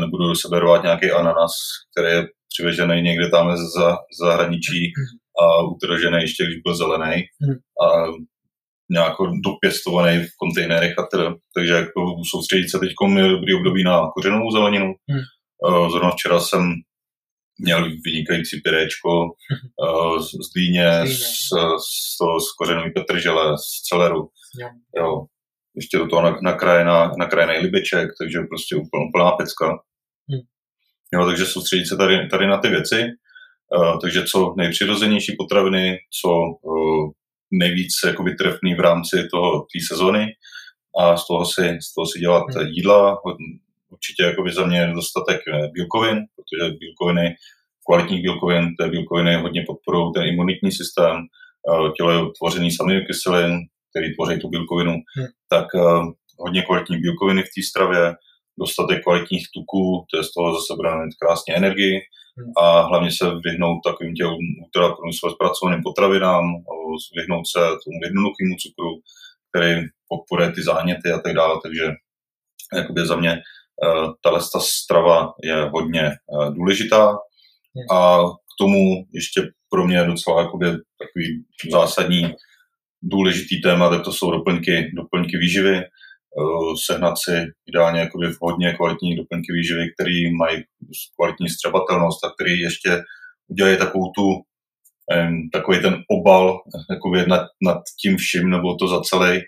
S2: Nebudu do sebe rvát nějaký ananas, který je přivežený někde tam z zahraničí a utržený ještě, když byl zelený hmm. a nějak dopěstovaný v kontejnerech a teda. Takže jako soustředit se teď je dobrý období na kořenovou zeleninu. Hmm. Zrovna včera jsem měl vynikající pyrečko uh, z, z dýně, z, z, toho, z kořenový petržele, z celeru. Jo. Ještě do toho nakrájená, nakrájený libeček, takže prostě úplná, úplná pecka. Hmm. Jo, takže soustředit se tady, tady na ty věci. Uh, takže co nejpřirozenější potraviny, co uh, nejvíc jakoby trefný v rámci toho té sezony a z toho si, z toho si dělat hmm. jídla, určitě jakoby za mě dostatek eh, bílkovin, protože bílkoviny, kvalitních bílkovin, té bílkoviny hodně podporují ten imunitní systém, tělo je tvořený samými kyselin, který tvoří tu bílkovinu, hmm. tak eh, hodně kvalitní bílkoviny v té stravě, dostatek kvalitních tuků, to je z toho zase budeme mít krásně energii hmm. a hlavně se vyhnout takovým těm ultraprůmyslově zpracovaným potravinám, vyhnout se tomu jednoduchému cukru, který podporuje ty záněty a tak dále, takže jakoby za mě Eh, tahle ta strava je hodně eh, důležitá a k tomu ještě pro mě docela jakoby takový zásadní důležitý téma, tak to jsou doplňky, doplňky výživy, eh, sehnat si ideálně jakoby hodně kvalitní doplňky výživy, které mají kvalitní střebatelnost a který ještě udělají takovou tu takový ten obal nad, nad tím vším, nebo to za celý,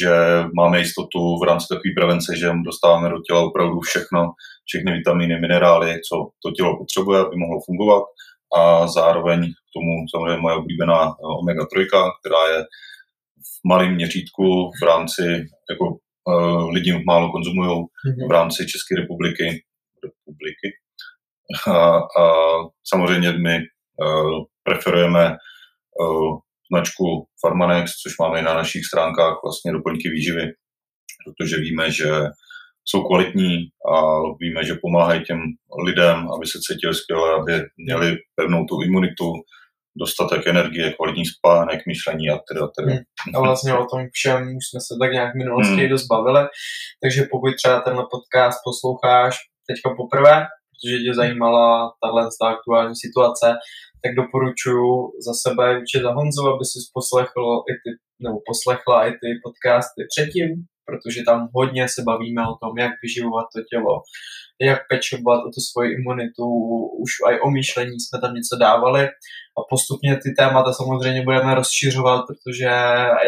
S2: že máme jistotu v rámci takové prevence, že dostáváme do těla opravdu všechno, všechny vitamíny, minerály, co to tělo potřebuje, aby mohlo fungovat. A zároveň k tomu samozřejmě moje oblíbená eh, omega-3, která je malém měřítku v rámci, jako uh, lidi málo konzumují v rámci České republiky. republiky. A, a samozřejmě my uh, preferujeme uh, značku Farmanex, což máme i na našich stránkách, vlastně doplňky výživy, protože víme, že jsou kvalitní a víme, že pomáhají těm lidem, aby se cítili skvěle, aby měli pevnou tu imunitu, dostatek energie, kvalitní spánek, myšlení a teda. teda. Hmm.
S1: A vlastně o tom všem už jsme se tak nějak v minulosti hmm. dost bavili, takže pokud třeba tenhle podcast posloucháš teďka poprvé, protože tě zajímala tahle aktuální situace, tak doporučuji za sebe určitě za Honzu, aby si poslechl i ty, nebo poslechla i ty podcasty předtím, protože tam hodně se bavíme o tom, jak vyživovat to tělo, jak pečovat o tu svoji imunitu, už i o myšlení jsme tam něco dávali a postupně ty témata samozřejmě budeme rozšiřovat, protože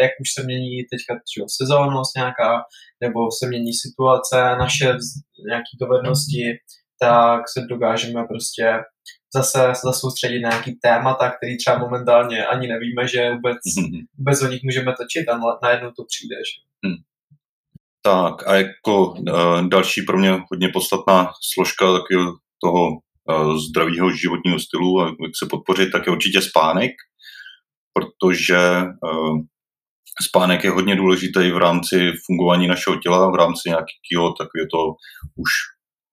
S1: jak už se mění teďka třeba sezónnost nějaká, nebo se mění situace, naše nějaké dovednosti, tak se dokážeme prostě zase zasoustředit na nějaký témata, který třeba momentálně ani nevíme, že vůbec, *laughs* vůbec o nich můžeme točit a najednou to přijde. Že? Hmm.
S2: Tak a jako uh, další pro mě hodně podstatná složka taky toho uh, zdravého životního stylu a jak se podpořit, tak je určitě spánek, protože uh, spánek je hodně důležitý v rámci fungování našeho těla, v rámci nějakého, tak je to už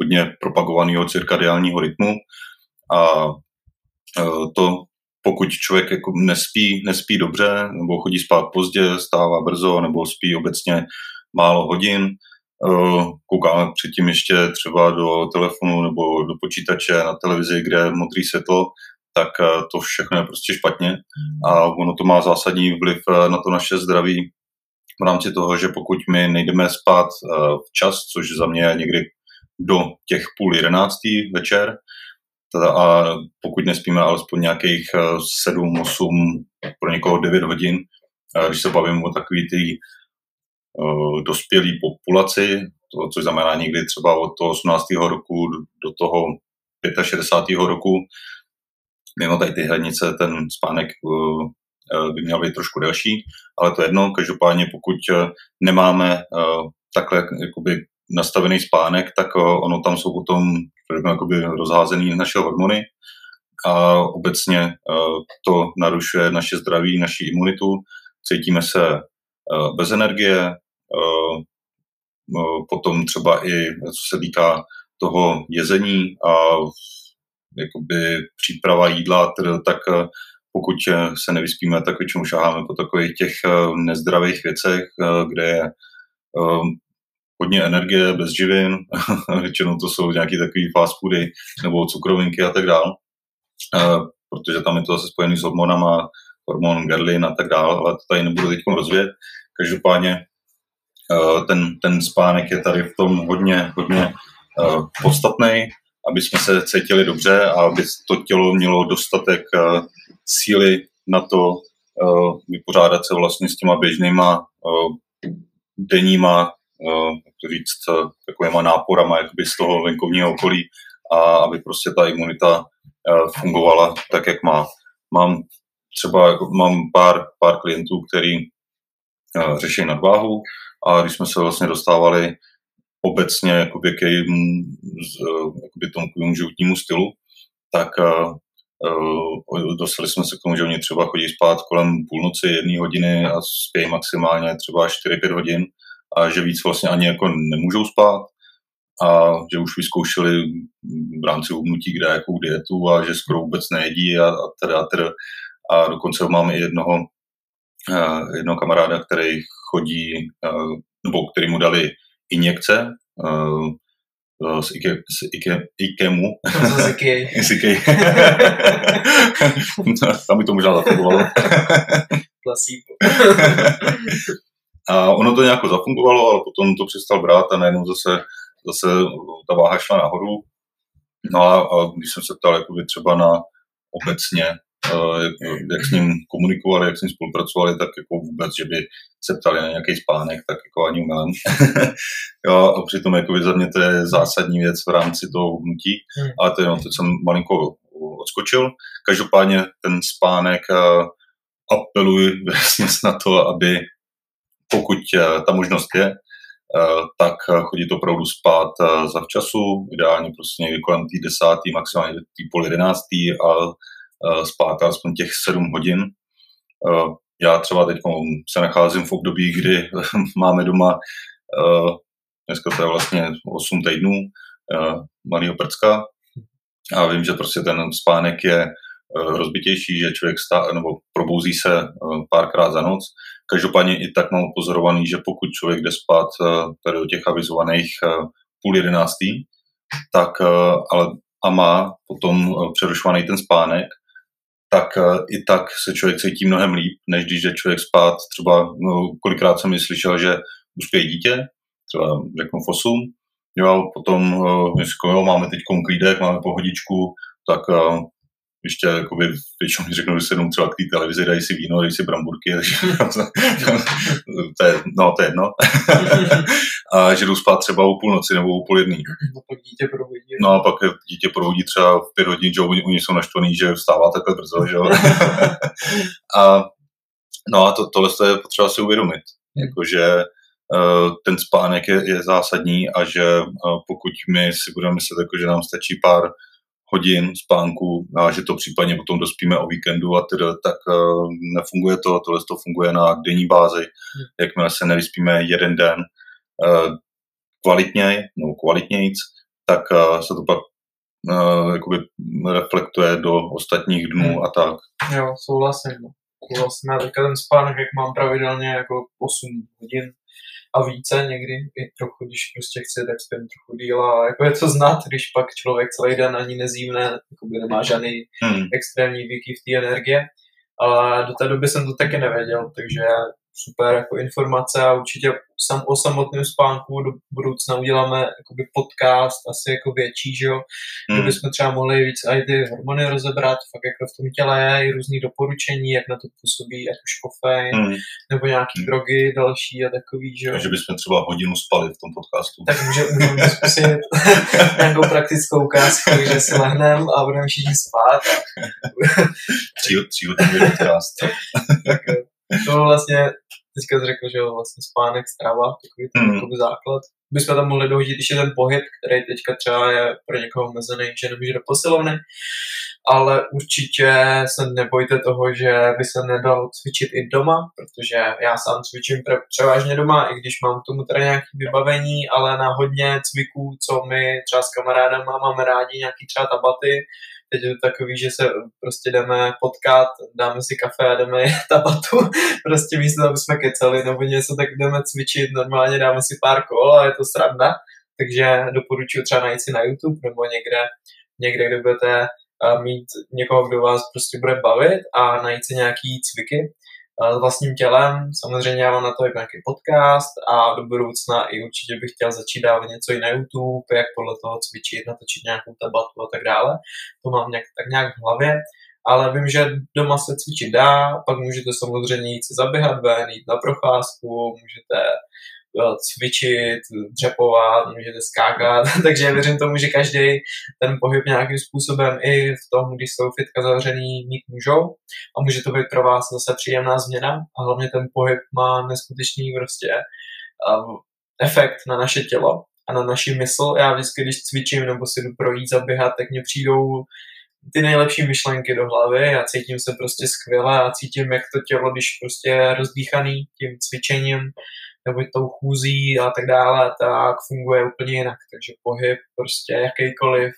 S2: hodně propagovaného cirkadiálního rytmu. A to pokud člověk jako nespí, nespí dobře, nebo chodí spát pozdě, stává brzo, nebo spí obecně málo hodin, koukáme předtím ještě třeba do telefonu nebo do počítače na televizi, kde je modrý světlo, tak to všechno je prostě špatně. A ono to má zásadní vliv na to naše zdraví v rámci toho, že pokud my nejdeme spát včas, což za mě je někdy do těch půl jedenáctý večer, a pokud nespíme alespoň nějakých 7, 8, pro někoho 9 hodin, když se bavím o takový ty dospělé populaci, to, což znamená někdy třeba od toho 18. roku do toho 65. roku, mimo tady ty hranice ten spánek by měl být trošku delší, ale to jedno, každopádně pokud nemáme takhle jakoby nastavený spánek, tak ono tam jsou potom jakoby rozházený naše hormony a obecně to narušuje naše zdraví, naši imunitu, cítíme se bez energie, potom třeba i co se týká toho jezení a jakoby příprava jídla, tak pokud se nevyspíme, tak většinou šaháme po takových těch nezdravých věcech, kde je hodně energie, bez živin, *laughs* většinou to jsou nějaké takové fast foody nebo cukrovinky a tak dále, protože tam je to zase spojené s hormonama, hormon Gerlin a tak dále, ale to tady nebudu teď rozvět. Každopádně ten, ten spánek je tady v tom hodně, hodně podstatný, aby jsme se cítili dobře a aby to tělo mělo dostatek síly na to vypořádat se vlastně s těma běžnýma denníma jak to říct, takovýma náporama jakoby z toho venkovního okolí a aby prostě ta imunita fungovala tak, jak má. Mám třeba jako, mám pár, pár klientů, který řeší nadváhu a když jsme se vlastně dostávali obecně jakoby k jejímu, jakoby tomu životnímu stylu, tak uh, dostali jsme se k tomu, že oni třeba chodí spát kolem půlnoci, jedné hodiny a spějí maximálně třeba 4-5 hodin a že víc vlastně ani jako nemůžou spát a že už vyzkoušeli v rámci uhnutí kde jakou dietu a že skoro vůbec nejedí a, a teda, a teda. A dokonce máme i jednoho, jednoho kamaráda, který chodí, uh, nebo který mu dali injekce uh, z, Ike, z Ike, Ikemu.
S1: z Ikei. *laughs*
S2: z Ikei. *laughs* Tam by to možná zafungovalo. A ono to nějak zafungovalo, ale potom to přestal brát a najednou zase, zase ta váha šla nahoru. No a, a když jsem se ptal jakoby třeba na obecně, jak, jak s ním komunikovali, jak s ním spolupracovali, tak jako vůbec, že by se ptali na nějaký spánek, tak jako ani umělem. *laughs* jo, a přitom jako za mě to je zásadní věc v rámci toho hnutí, hmm. ale to je no, teď jsem malinko odskočil. Každopádně ten spánek uh, apeluji *laughs* vlastně na to, aby pokud uh, ta možnost je, tak chodit opravdu spát za včasu, ideálně prostě někdy kolem té desátý, maximálně té půl jedenáctý a spát aspoň těch sedm hodin. Já třeba teď se nacházím v období, kdy *laughs* máme doma, dneska to je vlastně 8 týdnů, malýho prcka a vím, že prostě ten spánek je rozbitější, že člověk stá, nebo probouzí se párkrát za noc. Každopádně i tak mám upozorovaný, že pokud člověk jde spát tady do těch avizovaných půl jedenáctý, tak ale a má potom přerušovaný ten spánek, tak i tak se člověk cítí mnohem líp, než když jde člověk spát. Třeba no, kolikrát jsem slyšel, že uspěje dítě, třeba řeknu v 8, jo, potom uh, jo, máme teď klídek, máme pohodičku, tak uh, ještě jakoby, většinou mi řeknou, že se třeba k té televizi, dají si víno, dají si bramburky, *laughs* to je, no, to je jedno. *laughs* a že jdu spát třeba o půlnoci nebo o půl jedný.
S1: No pak dítě probudí.
S2: No a pak dítě probudí třeba v pět hodin, že oni, oni jsou naštvaný, že vstává takhle brzo, že jo. *laughs* a, no a to, tohle je potřeba si uvědomit. Jakože uh, ten spánek je, je zásadní a že uh, pokud my si budeme myslet, jako, že nám stačí pár hodin spánku a že to případně potom dospíme o víkendu a teda, tak uh, nefunguje to, tohle to funguje na denní bázi. Hmm. Jakmile se nevyspíme jeden den uh, kvalitně, no kvalitnějc, tak uh, se to pak jakoby reflektuje do ostatních dnů hmm. a tak.
S1: Jo, souhlasím. Já teďka ten spánek, jak mám pravidelně jako 8 hodin, a více někdy, i trochu, když prostě chce, tak spím trochu díl a jako je to znát, když pak člověk celý den ani nezívne, by nemá žádný hmm. extrémní výkyv té energie, ale do té doby jsem to taky nevěděl, takže super jako informace a určitě sam o samotném spánku do budoucna uděláme jakoby podcast asi jako větší, že jo, mm. kde bychom třeba mohli víc i ty hormony rozebrat, fakt jako v tom těle je i různý doporučení, jak na to působí, ať už kofein, mm. nebo nějaký mm. drogy další a takový, že jo.
S2: Takže bychom třeba hodinu spali v tom podcastu.
S1: Tak může, můžeme zkusit *laughs* nějakou praktickou ukázku, že si lehneme a budeme všichni spát. *laughs*
S2: tři, hodiny podcast.
S1: tak, to vlastně teďka jsi řekl, že jo, vlastně spánek, strava, takový ten mm. základ. Bychom tam mohli dohodit ještě ten pohyb, který teďka třeba je pro někoho omezený, že nemůže do posilovny, ale určitě se nebojte toho, že by se nedal cvičit i doma, protože já sám cvičím převážně doma, i když mám k tomu teda nějaké vybavení, ale na hodně cviků, co my třeba s kamarádem máme rádi, nějaký třeba tabaty, Teď je to takový, že se prostě jdeme potkat, dáme si kafe a jdeme tabatu, *laughs* prostě místo, aby jsme kecali nebo něco, tak jdeme cvičit, normálně dáme si pár kol a je to sranda, takže doporučuji třeba najít si na YouTube nebo někde, někde kde budete eh, mít někoho, kdo vás prostě bude bavit a najít si nějaký cviky s vlastním tělem. Samozřejmě já mám na to i nějaký podcast a do budoucna i určitě bych chtěl začít dávat něco i na YouTube, jak podle toho cvičit, natočit nějakou tabatu a tak dále. To mám nějak, tak nějak v hlavě. Ale vím, že doma se cvičit dá, pak můžete samozřejmě jít si zaběhat ven, jít na procházku, můžete cvičit, dřepovat, můžete skákat, *laughs* takže věřím tomu, že každý ten pohyb nějakým způsobem i v tom, když jsou fitka zavřený, mít můžou. A může to být pro vás zase příjemná změna. A hlavně ten pohyb má neskutečný prostě um, efekt na naše tělo a na naši mysl. Já vždycky, když cvičím nebo si jdu projít, zaběhat, tak mě přijdou ty nejlepší myšlenky do hlavy, já cítím se prostě skvěle a cítím, jak to tělo, když prostě je rozdýchaný tím cvičením, nebo tou chůzí a tak dále, tak funguje úplně jinak. Takže pohyb prostě jakýkoliv.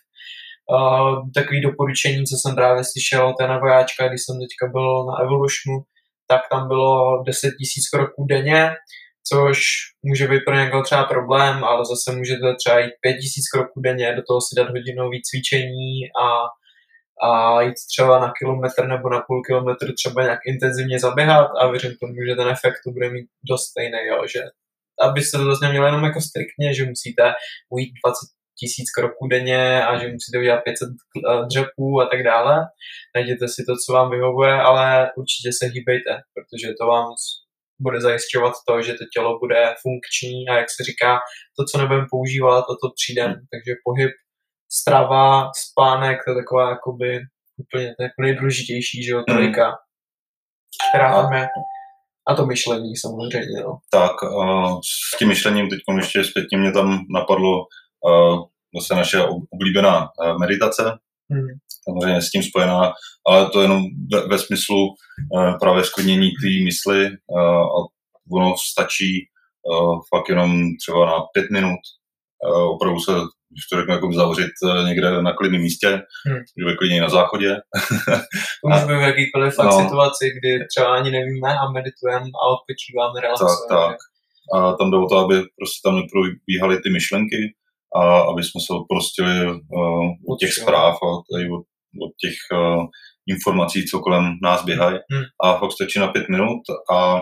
S1: Uh, takový doporučení, co jsem právě slyšel, ten vojáčka, když jsem teďka byl na Evolutionu, tak tam bylo 10 000 kroků denně, což může být pro někoho třeba problém, ale zase můžete třeba jít 5 000 kroků denně, do toho si dát hodinový cvičení a a jít třeba na kilometr nebo na půl kilometru třeba nějak intenzivně zaběhat a věřím tomu, že ten efekt to bude mít dost stejný, jo, že abyste to vlastně měli jenom jako striktně, že musíte ujít 20 tisíc kroků denně a že musíte udělat 500 eh, dřepů a tak dále. Najděte si to, co vám vyhovuje, ale určitě se hýbejte, protože to vám bude zajišťovat to, že to tělo bude funkční a jak se říká, to, co nebudeme používat, o to přijde. Takže pohyb strava, spánek, to je taková jakoby úplně to je jako nejdůležitější, že jo, trojka, která tam je. A to myšlení samozřejmě, no.
S2: Tak, uh, s tím myšlením teď ještě zpětně mě tam napadlo uh, zase naše oblíbená uh, meditace, mm. samozřejmě s tím spojená, ale to jenom ve, ve smyslu uh, právě sklidnění té mysli uh, a ono stačí uh, fakt jenom třeba na pět minut uh, opravdu se když to řeknu, jako zavřít eh, někde na klidném místě, hmm. že klidně na záchodě. *laughs*
S1: to může být v jakýkoliv no. situaci, kdy třeba ani nevíme a meditujeme a odpočíváme, relaxujeme.
S2: Tak, tak. A tam jde o to, aby prostě tam neprobíhaly ty myšlenky a aby jsme se odprostili uh, od těch zpráv a tady od, od těch uh, informací, co kolem nás běhají. Hmm. A fakt stačí na pět minut a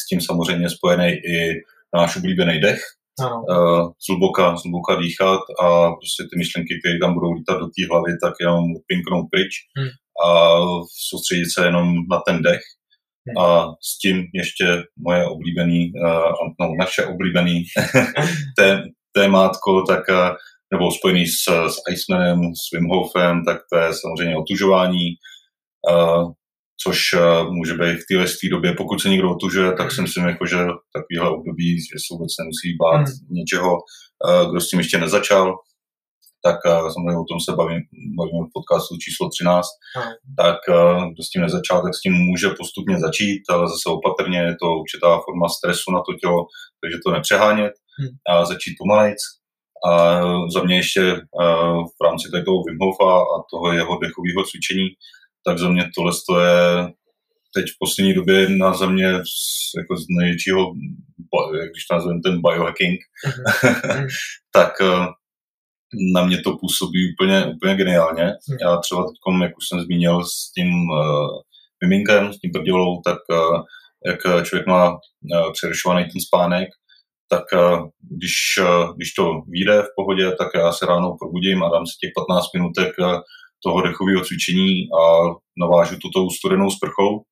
S2: s tím samozřejmě spojený i náš oblíbený dech, no. uh, zluboka, zluboka dýchat a prostě ty myšlenky, které tam budou lítat do té hlavy, tak jenom pinknout pryč hmm. a soustředit se jenom na ten dech. Hmm. A s tím ještě moje oblíbený, uh, no, naše oblíbený *laughs* té, témátko, tak uh, nebo spojený s, s Icemanem, s Wim Hofem, tak to je samozřejmě otužování, uh, což uh, může být v téhle době, pokud se někdo otužuje, tak si myslím, jako, že takovýhle období, že se vůbec nemusí bát hmm. něčeho, uh, kdo s tím ještě nezačal, tak uh, samozřejmě o tom se bavím, bavíme v podcastu číslo 13, hmm. tak kdo s tím nezačal, tak s tím může postupně začít, ale zase opatrně je to určitá forma stresu na to tělo, takže to nepřehánět hmm. a začít pomalejc. A za mě ještě v rámci toho Wim Hofa a toho jeho dechového cvičení, tak za mě tohle je teď v poslední době jedna za mě z, jako z největšího, když to nazveme ten biohacking, mm-hmm. *laughs* tak uh, na mě to působí úplně, úplně geniálně. Mm. Já třeba teď, jak už jsem zmínil s tím uh, miminkem, s tím prdělou, tak uh, jak člověk má uh, přerušovaný ten spánek, tak když, když to vyjde v pohodě, tak já se ráno probudím a dám si těch 15 minutek toho dechového cvičení a navážu to tou studenou sprchou.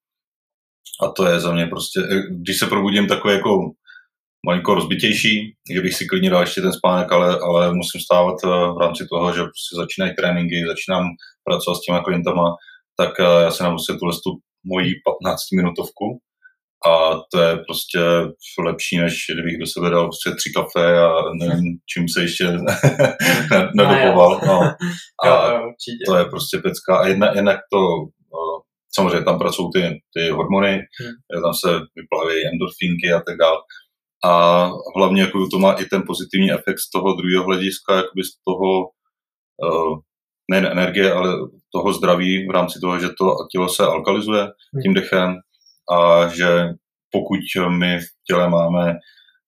S2: A to je za mě prostě, když se probudím takový jako malinko rozbitější, že bych si klidně dal ještě ten spánek, ale, ale musím stávat eh, v rámci toho, že prostě začínají tréninky, začínám pracovat s těma klientama, tak eh, já se prostě tuhle tu moji 15 minutovku a to je prostě lepší, než kdybych do sebe dal prostě tři kafe a nevím, čím se ještě *laughs* nedopoval. No. *laughs* A to je prostě pecka. A jedna, jednak to, samozřejmě tam pracují ty, ty hormony, hmm. tam se vyplaví endorfinky a tak dále. A hlavně jako to má i ten pozitivní efekt z toho druhého hlediska, jakoby z toho nejen energie, ale toho zdraví v rámci toho, že to tělo se alkalizuje hmm. tím dechem, a že pokud my v těle máme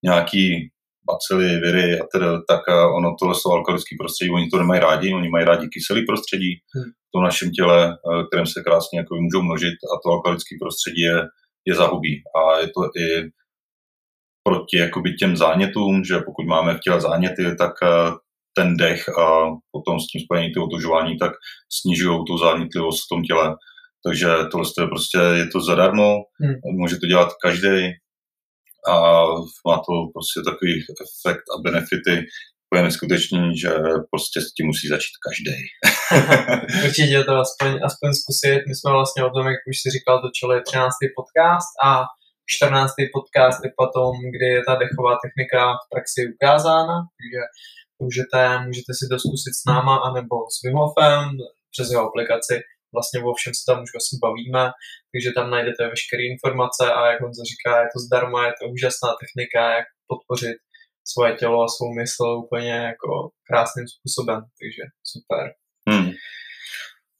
S2: nějaký bacily, viry a teda, tak ono tohle jsou alkalické prostředí, oni to nemají rádi, oni mají rádi kyselý prostředí hmm. v tom našem těle, kterém se krásně jako můžou množit a to alkalické prostředí je, je zahubí. A je to i proti jakoby těm zánětům, že pokud máme v těle záněty, tak ten dech a potom s tím spojení ty otužování, tak snižují tu zánětlivost v tom těle. Takže tohle je prostě, je to zadarmo, hmm. může to dělat každý a má to prostě takový efekt a benefity úplně neskutečný, že prostě s tím musí začít každý. *laughs*
S1: Určitě to aspoň, aspoň zkusit. My jsme vlastně o tom, jak už si říkal, točili 13. podcast a 14. podcast je potom, kdy je ta dechová technika v praxi ukázána, takže můžete, můžete si to zkusit s náma anebo s Vimofem přes jeho aplikaci vlastně o všem se tam už vlastně bavíme, takže tam najdete veškeré informace a jak on říká, je to zdarma, je to úžasná technika, jak podpořit svoje tělo a svou mysl úplně jako krásným způsobem, takže super. Hmm.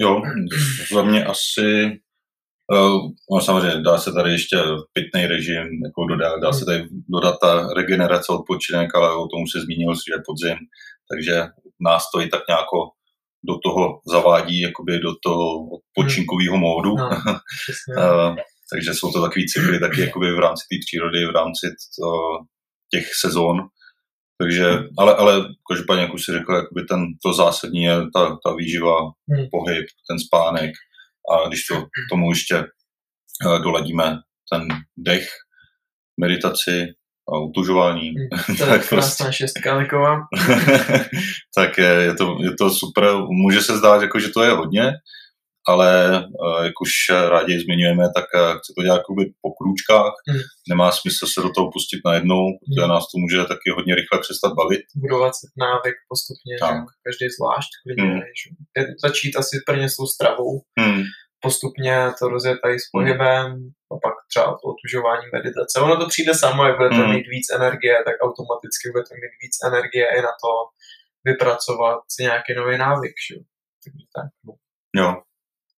S2: Jo, za mě asi Uh, no samozřejmě dá se tady ještě pitný režim jako dodat, dá se tady dodat ta regenerace, odpočinek, ale o tom už se zmínil, že je podzim, takže nás to i tak nějak do toho zavádí jakoby do toho odpočinkového módu. No, *laughs* takže jsou to takové cykly taky jakoby v rámci té přírody, v rámci to, těch sezón. Takže, ale, ale každopádně, jak už si řekl, jakoby ten, to zásadní je ta, ta výživa, hmm. pohyb, ten spánek. A když to tomu ještě eh, doladíme ten dech, meditaci, a utužování.
S1: Hmm, *laughs* to je tak prostě... šestka taková. *laughs*
S2: tak je, je, to, je to super. Může se zdát, jako, že to je hodně, ale uh, jak už rádi zmiňujeme, tak uh, chce to dělat jakoby po krůčkách. Hmm. Nemá smysl se do toho pustit najednou, protože hmm. nás to může taky hodně rychle přestat bavit.
S1: Budovat se návyk postupně, tak. každý zvlášť. Hmm. Začít asi prvně s tou stravou. Hmm postupně to rozjet tady s pohybem a pak třeba to otužování meditace. Ono to přijde samo, jak budete hmm. mít víc energie, tak automaticky budete mít víc energie i na to vypracovat si nějaký nový návyk. Že? Takže tak. No.
S2: Jo,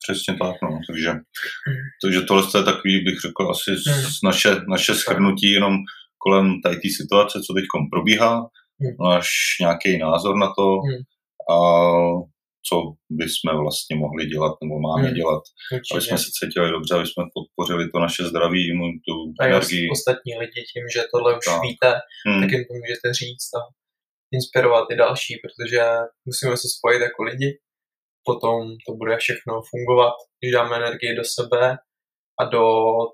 S2: přesně tak. No. Takže, hmm. takže tohle je takový, bych řekl, asi hmm. naše, naše schrnutí jenom kolem tady té situace, co teď probíhá. hmm. náš nějaký názor na to hmm. a co bychom vlastně mohli dělat nebo máme hmm. dělat, Určitě. aby jsme se cítili dobře, aby jsme podpořili to naše zdraví, imunitu,
S1: a energii. A ostatní lidi tím, že tohle už tak. víte, hmm. tak jim to můžete říct a inspirovat i další, protože musíme se spojit jako lidi, potom to bude všechno fungovat, když dáme energii do sebe a do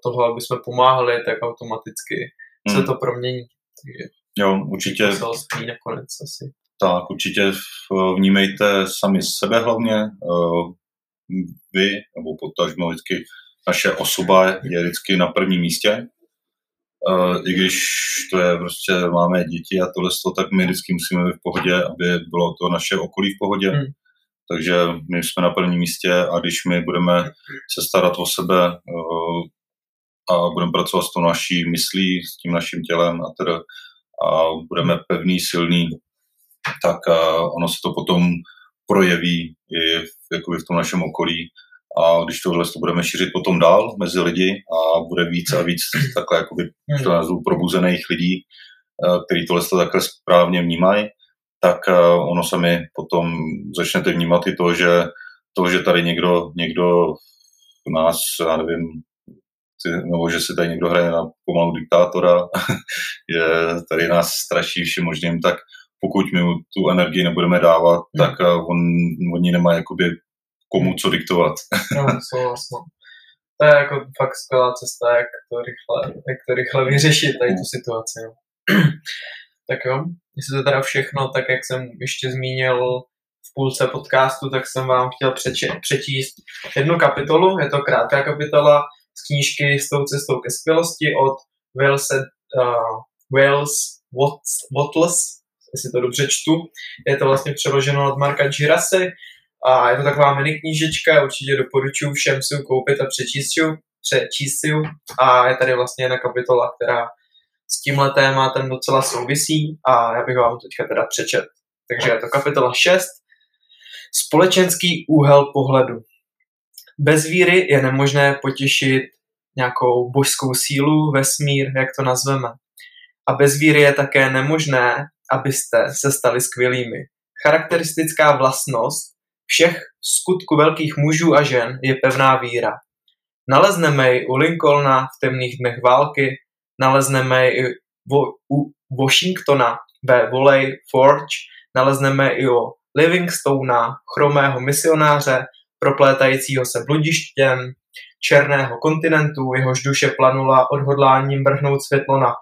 S1: toho, aby jsme pomáhali, tak automaticky hmm. se to promění. Takže
S2: jo, určitě.
S1: nakonec asi.
S2: Tak určitě vnímejte sami sebe hlavně. Eh, vy, nebo potažmo vždycky naše osoba je vždycky na prvním místě. Eh, I když to je prostě, máme děti a tohle, tak my vždycky musíme být v pohodě, aby bylo to naše okolí v pohodě. Hmm. Takže my jsme na prvním místě a když my budeme se starat o sebe eh, a budeme pracovat s tou naší myslí, s tím naším tělem a teda a budeme pevný, silný, tak ono se to potom projeví i v, jakoby v tom našem okolí. A když tohle to budeme šířit potom dál mezi lidi a bude víc a víc takhle jakoby, to nazvu, probuzených lidí, který tohle to takhle správně vnímají, tak ono sami potom začnete vnímat i to, že to, že tady někdo, někdo nás, já nevím, nebo že si tady někdo hraje na pomalu diktátora, *laughs* že tady nás straší všem možným, tak pokud my tu energii nebudeme dávat, hmm. tak eh, on, oni nemají jakoby komu co diktovat. *laughs*
S1: no, souhlasno. To je jako fakt skvělá cesta, jak to rychle, jak to rychle vyřešit tady tu situaci. No. *clears throat* tak jo, jestli to teda všechno, tak jak jsem ještě zmínil v půlce podcastu, tak jsem vám chtěl přeči- přečíst jednu kapitolu, je to krátká kapitola z knížky S tou cestou ke skvělosti od Wales, uh, Wales Wattles jestli to dobře čtu. Je to vlastně přeloženo od Marka Girasy a je to taková mini knížečka, určitě doporučuji všem si ji koupit a přečíst si, přečíst si a je tady vlastně jedna kapitola, která s tímhle tématem docela souvisí a já bych vám teďka teda přečet. Takže je to kapitola 6, společenský úhel pohledu. Bez víry je nemožné potěšit nějakou božskou sílu, vesmír, jak to nazveme. A bez víry je také nemožné abyste se stali skvělými. Charakteristická vlastnost všech skutku velkých mužů a žen je pevná víra. Nalezneme ji u Lincolna v temných dnech války, nalezneme ji u Washingtona ve Volley Forge, nalezneme i o Livingstona, chromého misionáře, proplétajícího se bludištěm, černého kontinentu, jehož duše planula odhodláním vrhnout světlo na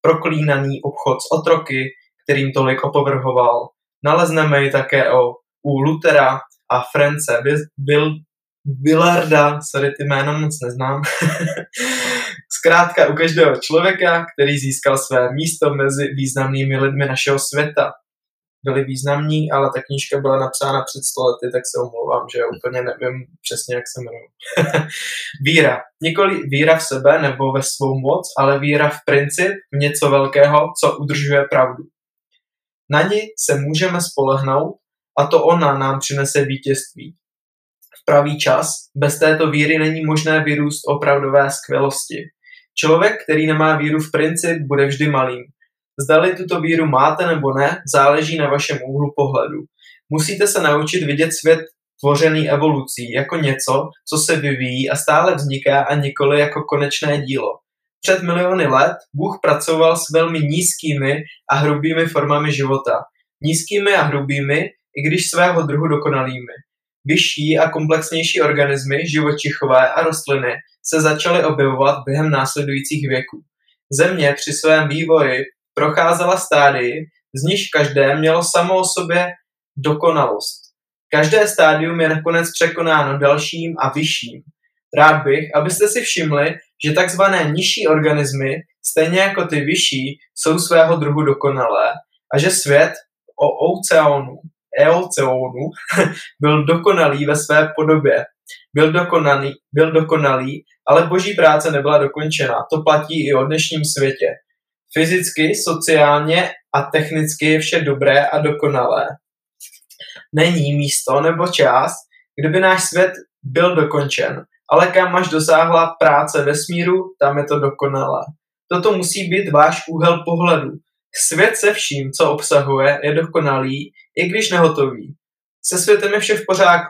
S1: proklínaný obchod s otroky, kterým tolik opovrhoval. Nalezneme ji také o, u Lutera a France byl Villarda, sorry, ty jméno moc neznám. *laughs* Zkrátka u každého člověka, který získal své místo mezi významnými lidmi našeho světa. Byli významní, ale ta knížka byla napsána před stolety, tak se omlouvám, že úplně nevím přesně, jak se jmenuji. *laughs* víra. Nikoli víra v sebe nebo ve svou moc, ale víra v princip, v něco velkého, co udržuje pravdu. Na ní se můžeme spolehnout a to ona nám přinese vítězství. V pravý čas bez této víry není možné vyrůst opravdové skvělosti. Člověk, který nemá víru v princip, bude vždy malým. Zdali tuto víru máte nebo ne, záleží na vašem úhlu pohledu. Musíte se naučit vidět svět tvořený evolucí jako něco, co se vyvíjí a stále vzniká a nikoli jako konečné dílo. Před miliony let Bůh pracoval s velmi nízkými a hrubými formami života. Nízkými a hrubými, i když svého druhu dokonalými. Vyšší a komplexnější organismy, živočichové a rostliny se začaly objevovat během následujících věků. Země při svém vývoji procházela stádii, z níž každé mělo samo o sobě dokonalost. Každé stádium je nakonec překonáno dalším a vyšším. Rád bych, abyste si všimli, že takzvané nižší organismy, stejně jako ty vyšší, jsou svého druhu dokonalé a že svět o oceánu, eoceánu *laughs* byl dokonalý ve své podobě. Byl dokonalý, byl dokonalý, ale boží práce nebyla dokončena. To platí i o dnešním světě. Fyzicky, sociálně a technicky je vše dobré a dokonalé. Není místo nebo čas, kdyby náš svět byl dokončen ale kam až dosáhla práce vesmíru, tam je to dokonalé. Toto musí být váš úhel pohledu. Svět se vším, co obsahuje, je dokonalý, i když nehotový. Se světem je vše v, pořád,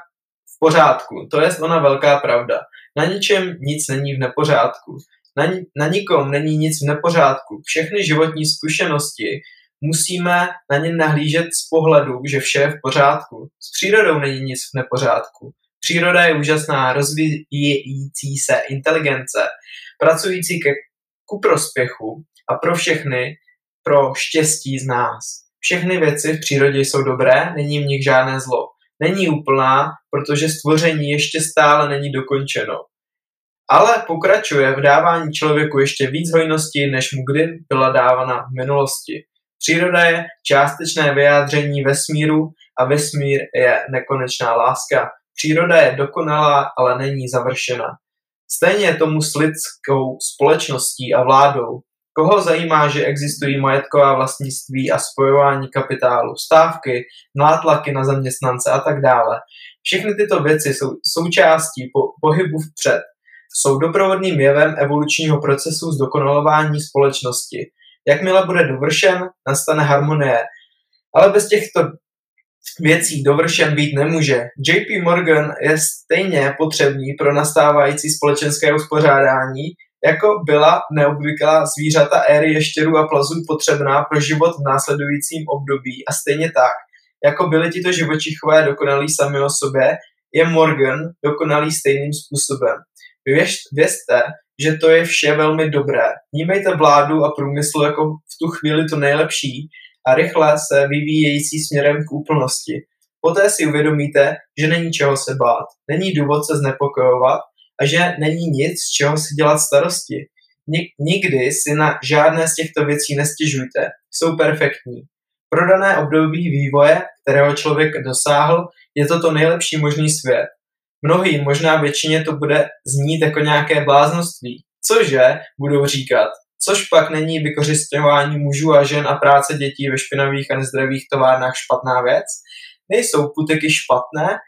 S1: v pořádku, to je ona velká pravda. Na ničem nic není v nepořádku. Na, na nikom není nic v nepořádku. Všechny životní zkušenosti musíme na ně nahlížet z pohledu, že vše je v pořádku. S přírodou není nic v nepořádku. Příroda je úžasná, rozvíjící se inteligence, pracující ke, ku prospěchu a pro všechny, pro štěstí z nás. Všechny věci v přírodě jsou dobré, není v nich žádné zlo. Není úplná, protože stvoření ještě stále není dokončeno. Ale pokračuje v dávání člověku ještě víc hojnosti, než mu kdy byla dávána v minulosti. Příroda je částečné vyjádření vesmíru a vesmír je nekonečná láska. Příroda je dokonalá, ale není završena. Stejně je tomu s lidskou společností a vládou. Koho zajímá, že existují majetková vlastnictví a spojování kapitálu, stávky, nátlaky na zaměstnance a tak dále. Všechny tyto věci jsou součástí po, pohybu vpřed. Jsou doprovodným jevem evolučního procesu zdokonalování společnosti. Jakmile bude dovršen, nastane harmonie. Ale bez těchto věcí dovršen být nemůže. JP Morgan je stejně potřebný pro nastávající společenské uspořádání, jako byla neobvyklá zvířata éry ještěrů a plazů potřebná pro život v následujícím období a stejně tak, jako byly tito živočichové dokonalí sami o sobě, je Morgan dokonalý stejným způsobem. Věř, vězte, že to je vše velmi dobré. Vnímejte vládu a průmysl jako v tu chvíli to nejlepší a rychle se vyvíjející směrem k úplnosti. Poté si uvědomíte, že není čeho se bát, není důvod se znepokojovat a že není nic, z čeho si dělat starosti. Nikdy si na žádné z těchto věcí nestěžujte, jsou perfektní. Pro dané období vývoje, kterého člověk dosáhl, je to to nejlepší možný svět. Mnohým, možná většině to bude znít jako nějaké bláznoství. Cože, budou říkat, což pak není vykořišťování mužů a žen a práce dětí ve špinavých a nezdravých továrnách špatná věc? Nejsou puteky špatné?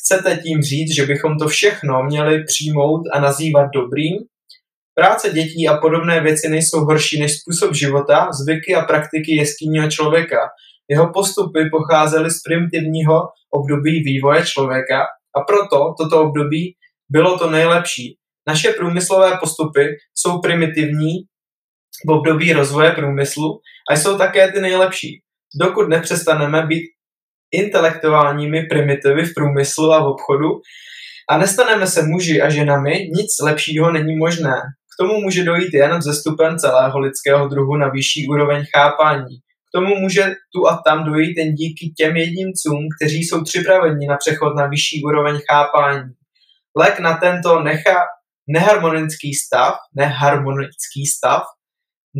S1: Chcete tím říct, že bychom to všechno měli přijmout a nazývat dobrým? Práce dětí a podobné věci nejsou horší než způsob života, zvyky a praktiky jeskyního člověka. Jeho postupy pocházely z primitivního období vývoje člověka a proto toto období bylo to nejlepší. Naše průmyslové postupy jsou primitivní v období rozvoje průmyslu a jsou také ty nejlepší. Dokud nepřestaneme být intelektuálními primitivy v průmyslu a v obchodu a nestaneme se muži a ženami, nic lepšího není možné. K tomu může dojít jen vzestupem celého lidského druhu na vyšší úroveň chápání. K tomu může tu a tam dojít jen díky těm jedincům, kteří jsou připraveni na přechod na vyšší úroveň chápání. Lek na tento necha, neharmonický stav, neharmonický stav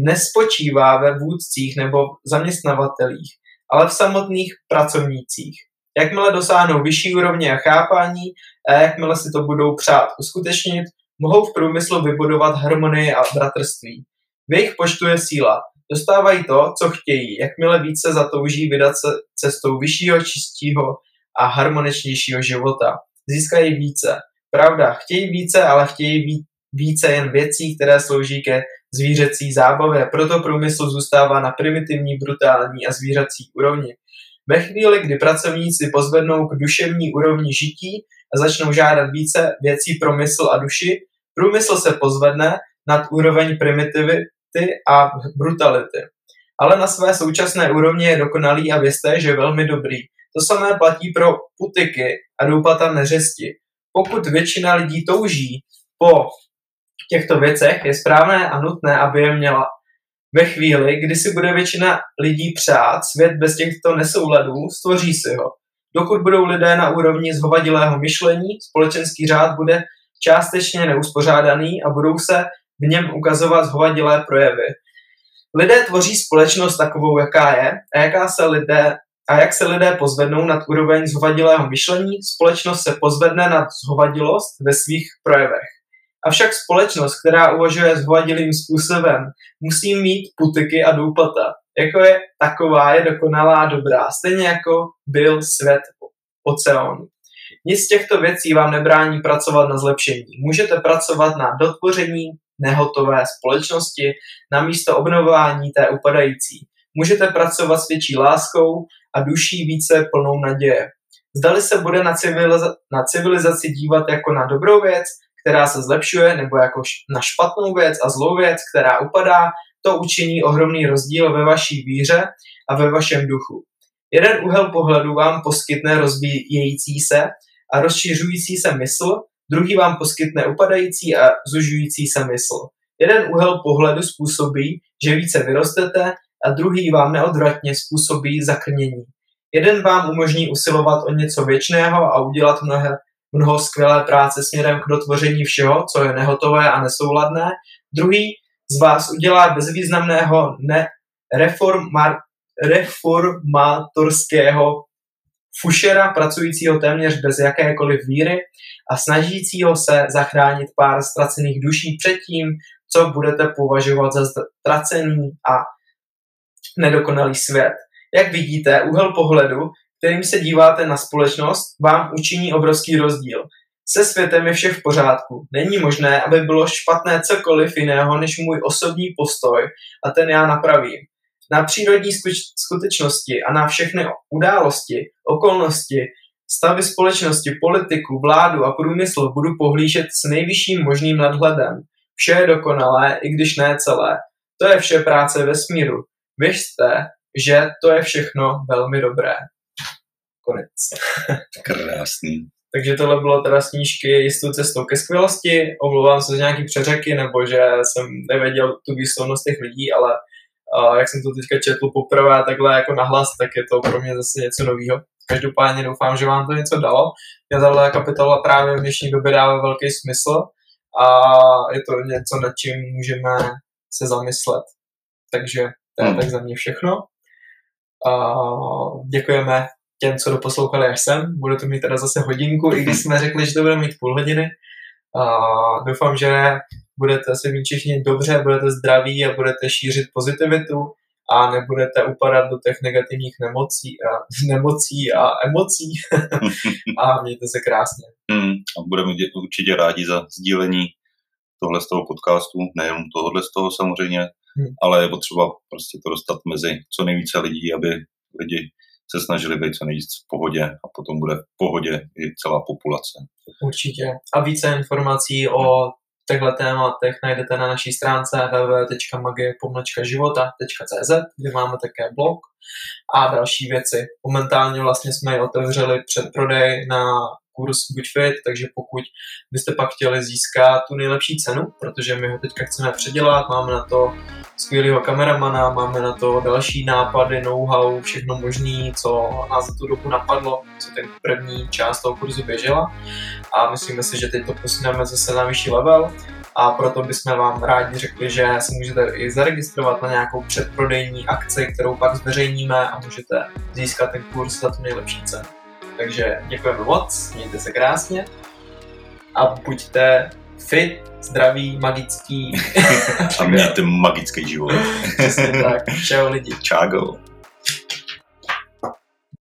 S1: nespočívá ve vůdcích nebo zaměstnavatelích, ale v samotných pracovnících. Jakmile dosáhnou vyšší úrovně a chápání a jakmile si to budou přát uskutečnit, mohou v průmyslu vybudovat harmonii a bratrství. V jejich počtu je síla. Dostávají to, co chtějí, jakmile více zatouží vydat se cestou vyššího, čistího a harmoničnějšího života. Získají více. Pravda, chtějí více, ale chtějí více jen věcí, které slouží ke zvířecí zábavě, proto průmysl zůstává na primitivní, brutální a zvířecí úrovni. Ve chvíli, kdy pracovníci pozvednou k duševní úrovni žití a začnou žádat více věcí pro mysl a duši, průmysl se pozvedne nad úroveň primitivity a brutality. Ale na své současné úrovni je dokonalý a vězte, že je velmi dobrý. To samé platí pro putiky a doupata neřesti. Pokud většina lidí touží po těchto věcech je správné a nutné, aby je měla. Ve chvíli, kdy si bude většina lidí přát svět bez těchto nesouladů, stvoří si ho. Dokud budou lidé na úrovni zhovadilého myšlení, společenský řád bude částečně neuspořádaný a budou se v něm ukazovat zhovadilé projevy. Lidé tvoří společnost takovou, jaká je a, jaká se lidé, a jak se lidé pozvednou nad úroveň zhovadilého myšlení, společnost se pozvedne nad zhovadilost ve svých projevech. Avšak společnost, která uvažuje zhovadilým způsobem, musí mít putiky a doupata. Jako je taková, je dokonalá dobrá, stejně jako byl svět oceánu. Nic z těchto věcí vám nebrání pracovat na zlepšení. Můžete pracovat na dotvoření nehotové společnosti na místo obnovování té upadající. můžete pracovat s větší láskou a duší více plnou naděje. Zdali se bude na, civiliza- na civilizaci dívat jako na dobrou věc, která se zlepšuje, nebo jako na špatnou věc a zlou věc, která upadá, to učiní ohromný rozdíl ve vaší víře a ve vašem duchu. Jeden úhel pohledu vám poskytne rozvíjející se a rozšiřující se mysl, druhý vám poskytne upadající a zužující se mysl. Jeden úhel pohledu způsobí, že více vyrostete a druhý vám neodvratně způsobí zakrnění. Jeden vám umožní usilovat o něco věčného a udělat mnohé, mnoho skvělé práce směrem k dotvoření všeho, co je nehotové a nesouladné. Druhý z vás udělá bezvýznamného ne reformar, fušera, pracujícího téměř bez jakékoliv víry a snažícího se zachránit pár ztracených duší před tím, co budete považovat za ztracený a nedokonalý svět. Jak vidíte, úhel pohledu, kterým se díváte na společnost, vám učiní obrovský rozdíl. Se světem je vše v pořádku. Není možné, aby bylo špatné cokoliv jiného než můj osobní postoj a ten já napravím. Na přírodní skutečnosti a na všechny události, okolnosti, stavy společnosti, politiku, vládu a průmysl budu pohlížet s nejvyšším možným nadhledem. Vše je dokonalé, i když ne celé. To je vše práce vesmíru. Věřte, že to je všechno velmi dobré. Konec. *laughs*
S2: Krásný.
S1: Takže tohle bylo teda snížky jistou cestou ke skvělosti. Omlouvám se za nějaký přeřeky, nebo že jsem nevěděl tu výslovnost těch lidí, ale uh, jak jsem to teďka četl poprvé takhle jako nahlas, tak je to pro mě zase něco nového. Každopádně doufám, že vám to něco dalo. Mě tahle kapitola právě v dnešní době dává velký smysl a je to něco, nad čím můžeme se zamyslet. Takže to je hmm. tak za mě všechno. Uh, děkujeme těm, co doposlouchali až sem. Bude to mít teda zase hodinku, i když jsme řekli, že to bude mít půl hodiny. Uh, doufám, že budete se mít všichni dobře, budete zdraví a budete šířit pozitivitu a nebudete upadat do těch negativních nemocí a, *laughs* nemocí a emocí *laughs* a mějte se krásně.
S2: Hmm, a budeme určitě rádi za sdílení tohle z toho podcastu, nejenom tohle z toho samozřejmě, hmm. ale je potřeba prostě to dostat mezi co nejvíce lidí, aby lidi se snažili být co nejvíc v pohodě a potom bude v pohodě i celá populace.
S1: Určitě. A více informací o těchto tématech najdete na naší stránce www.magie.života.cz, kde máme také blog a další věci. Momentálně vlastně jsme ji otevřeli předprodej na kurz Fit, takže pokud byste pak chtěli získat tu nejlepší cenu, protože my ho teďka chceme předělat, máme na to skvělého kameramana, máme na to další nápady, know-how, všechno možné, co nás za tu dobu napadlo, co ten první část toho kurzu běžela a myslíme si, že teď to posuneme zase na vyšší level a proto bychom vám rádi řekli, že se můžete i zaregistrovat na nějakou předprodejní akci, kterou pak zveřejníme a můžete získat ten kurz za tu nejlepší cenu. Takže děkujeme moc, mějte se krásně a buďte fit, zdraví, magický. *laughs*
S2: a mějte magický život.
S1: Přesně tak. Čau lidi.
S2: Čágo.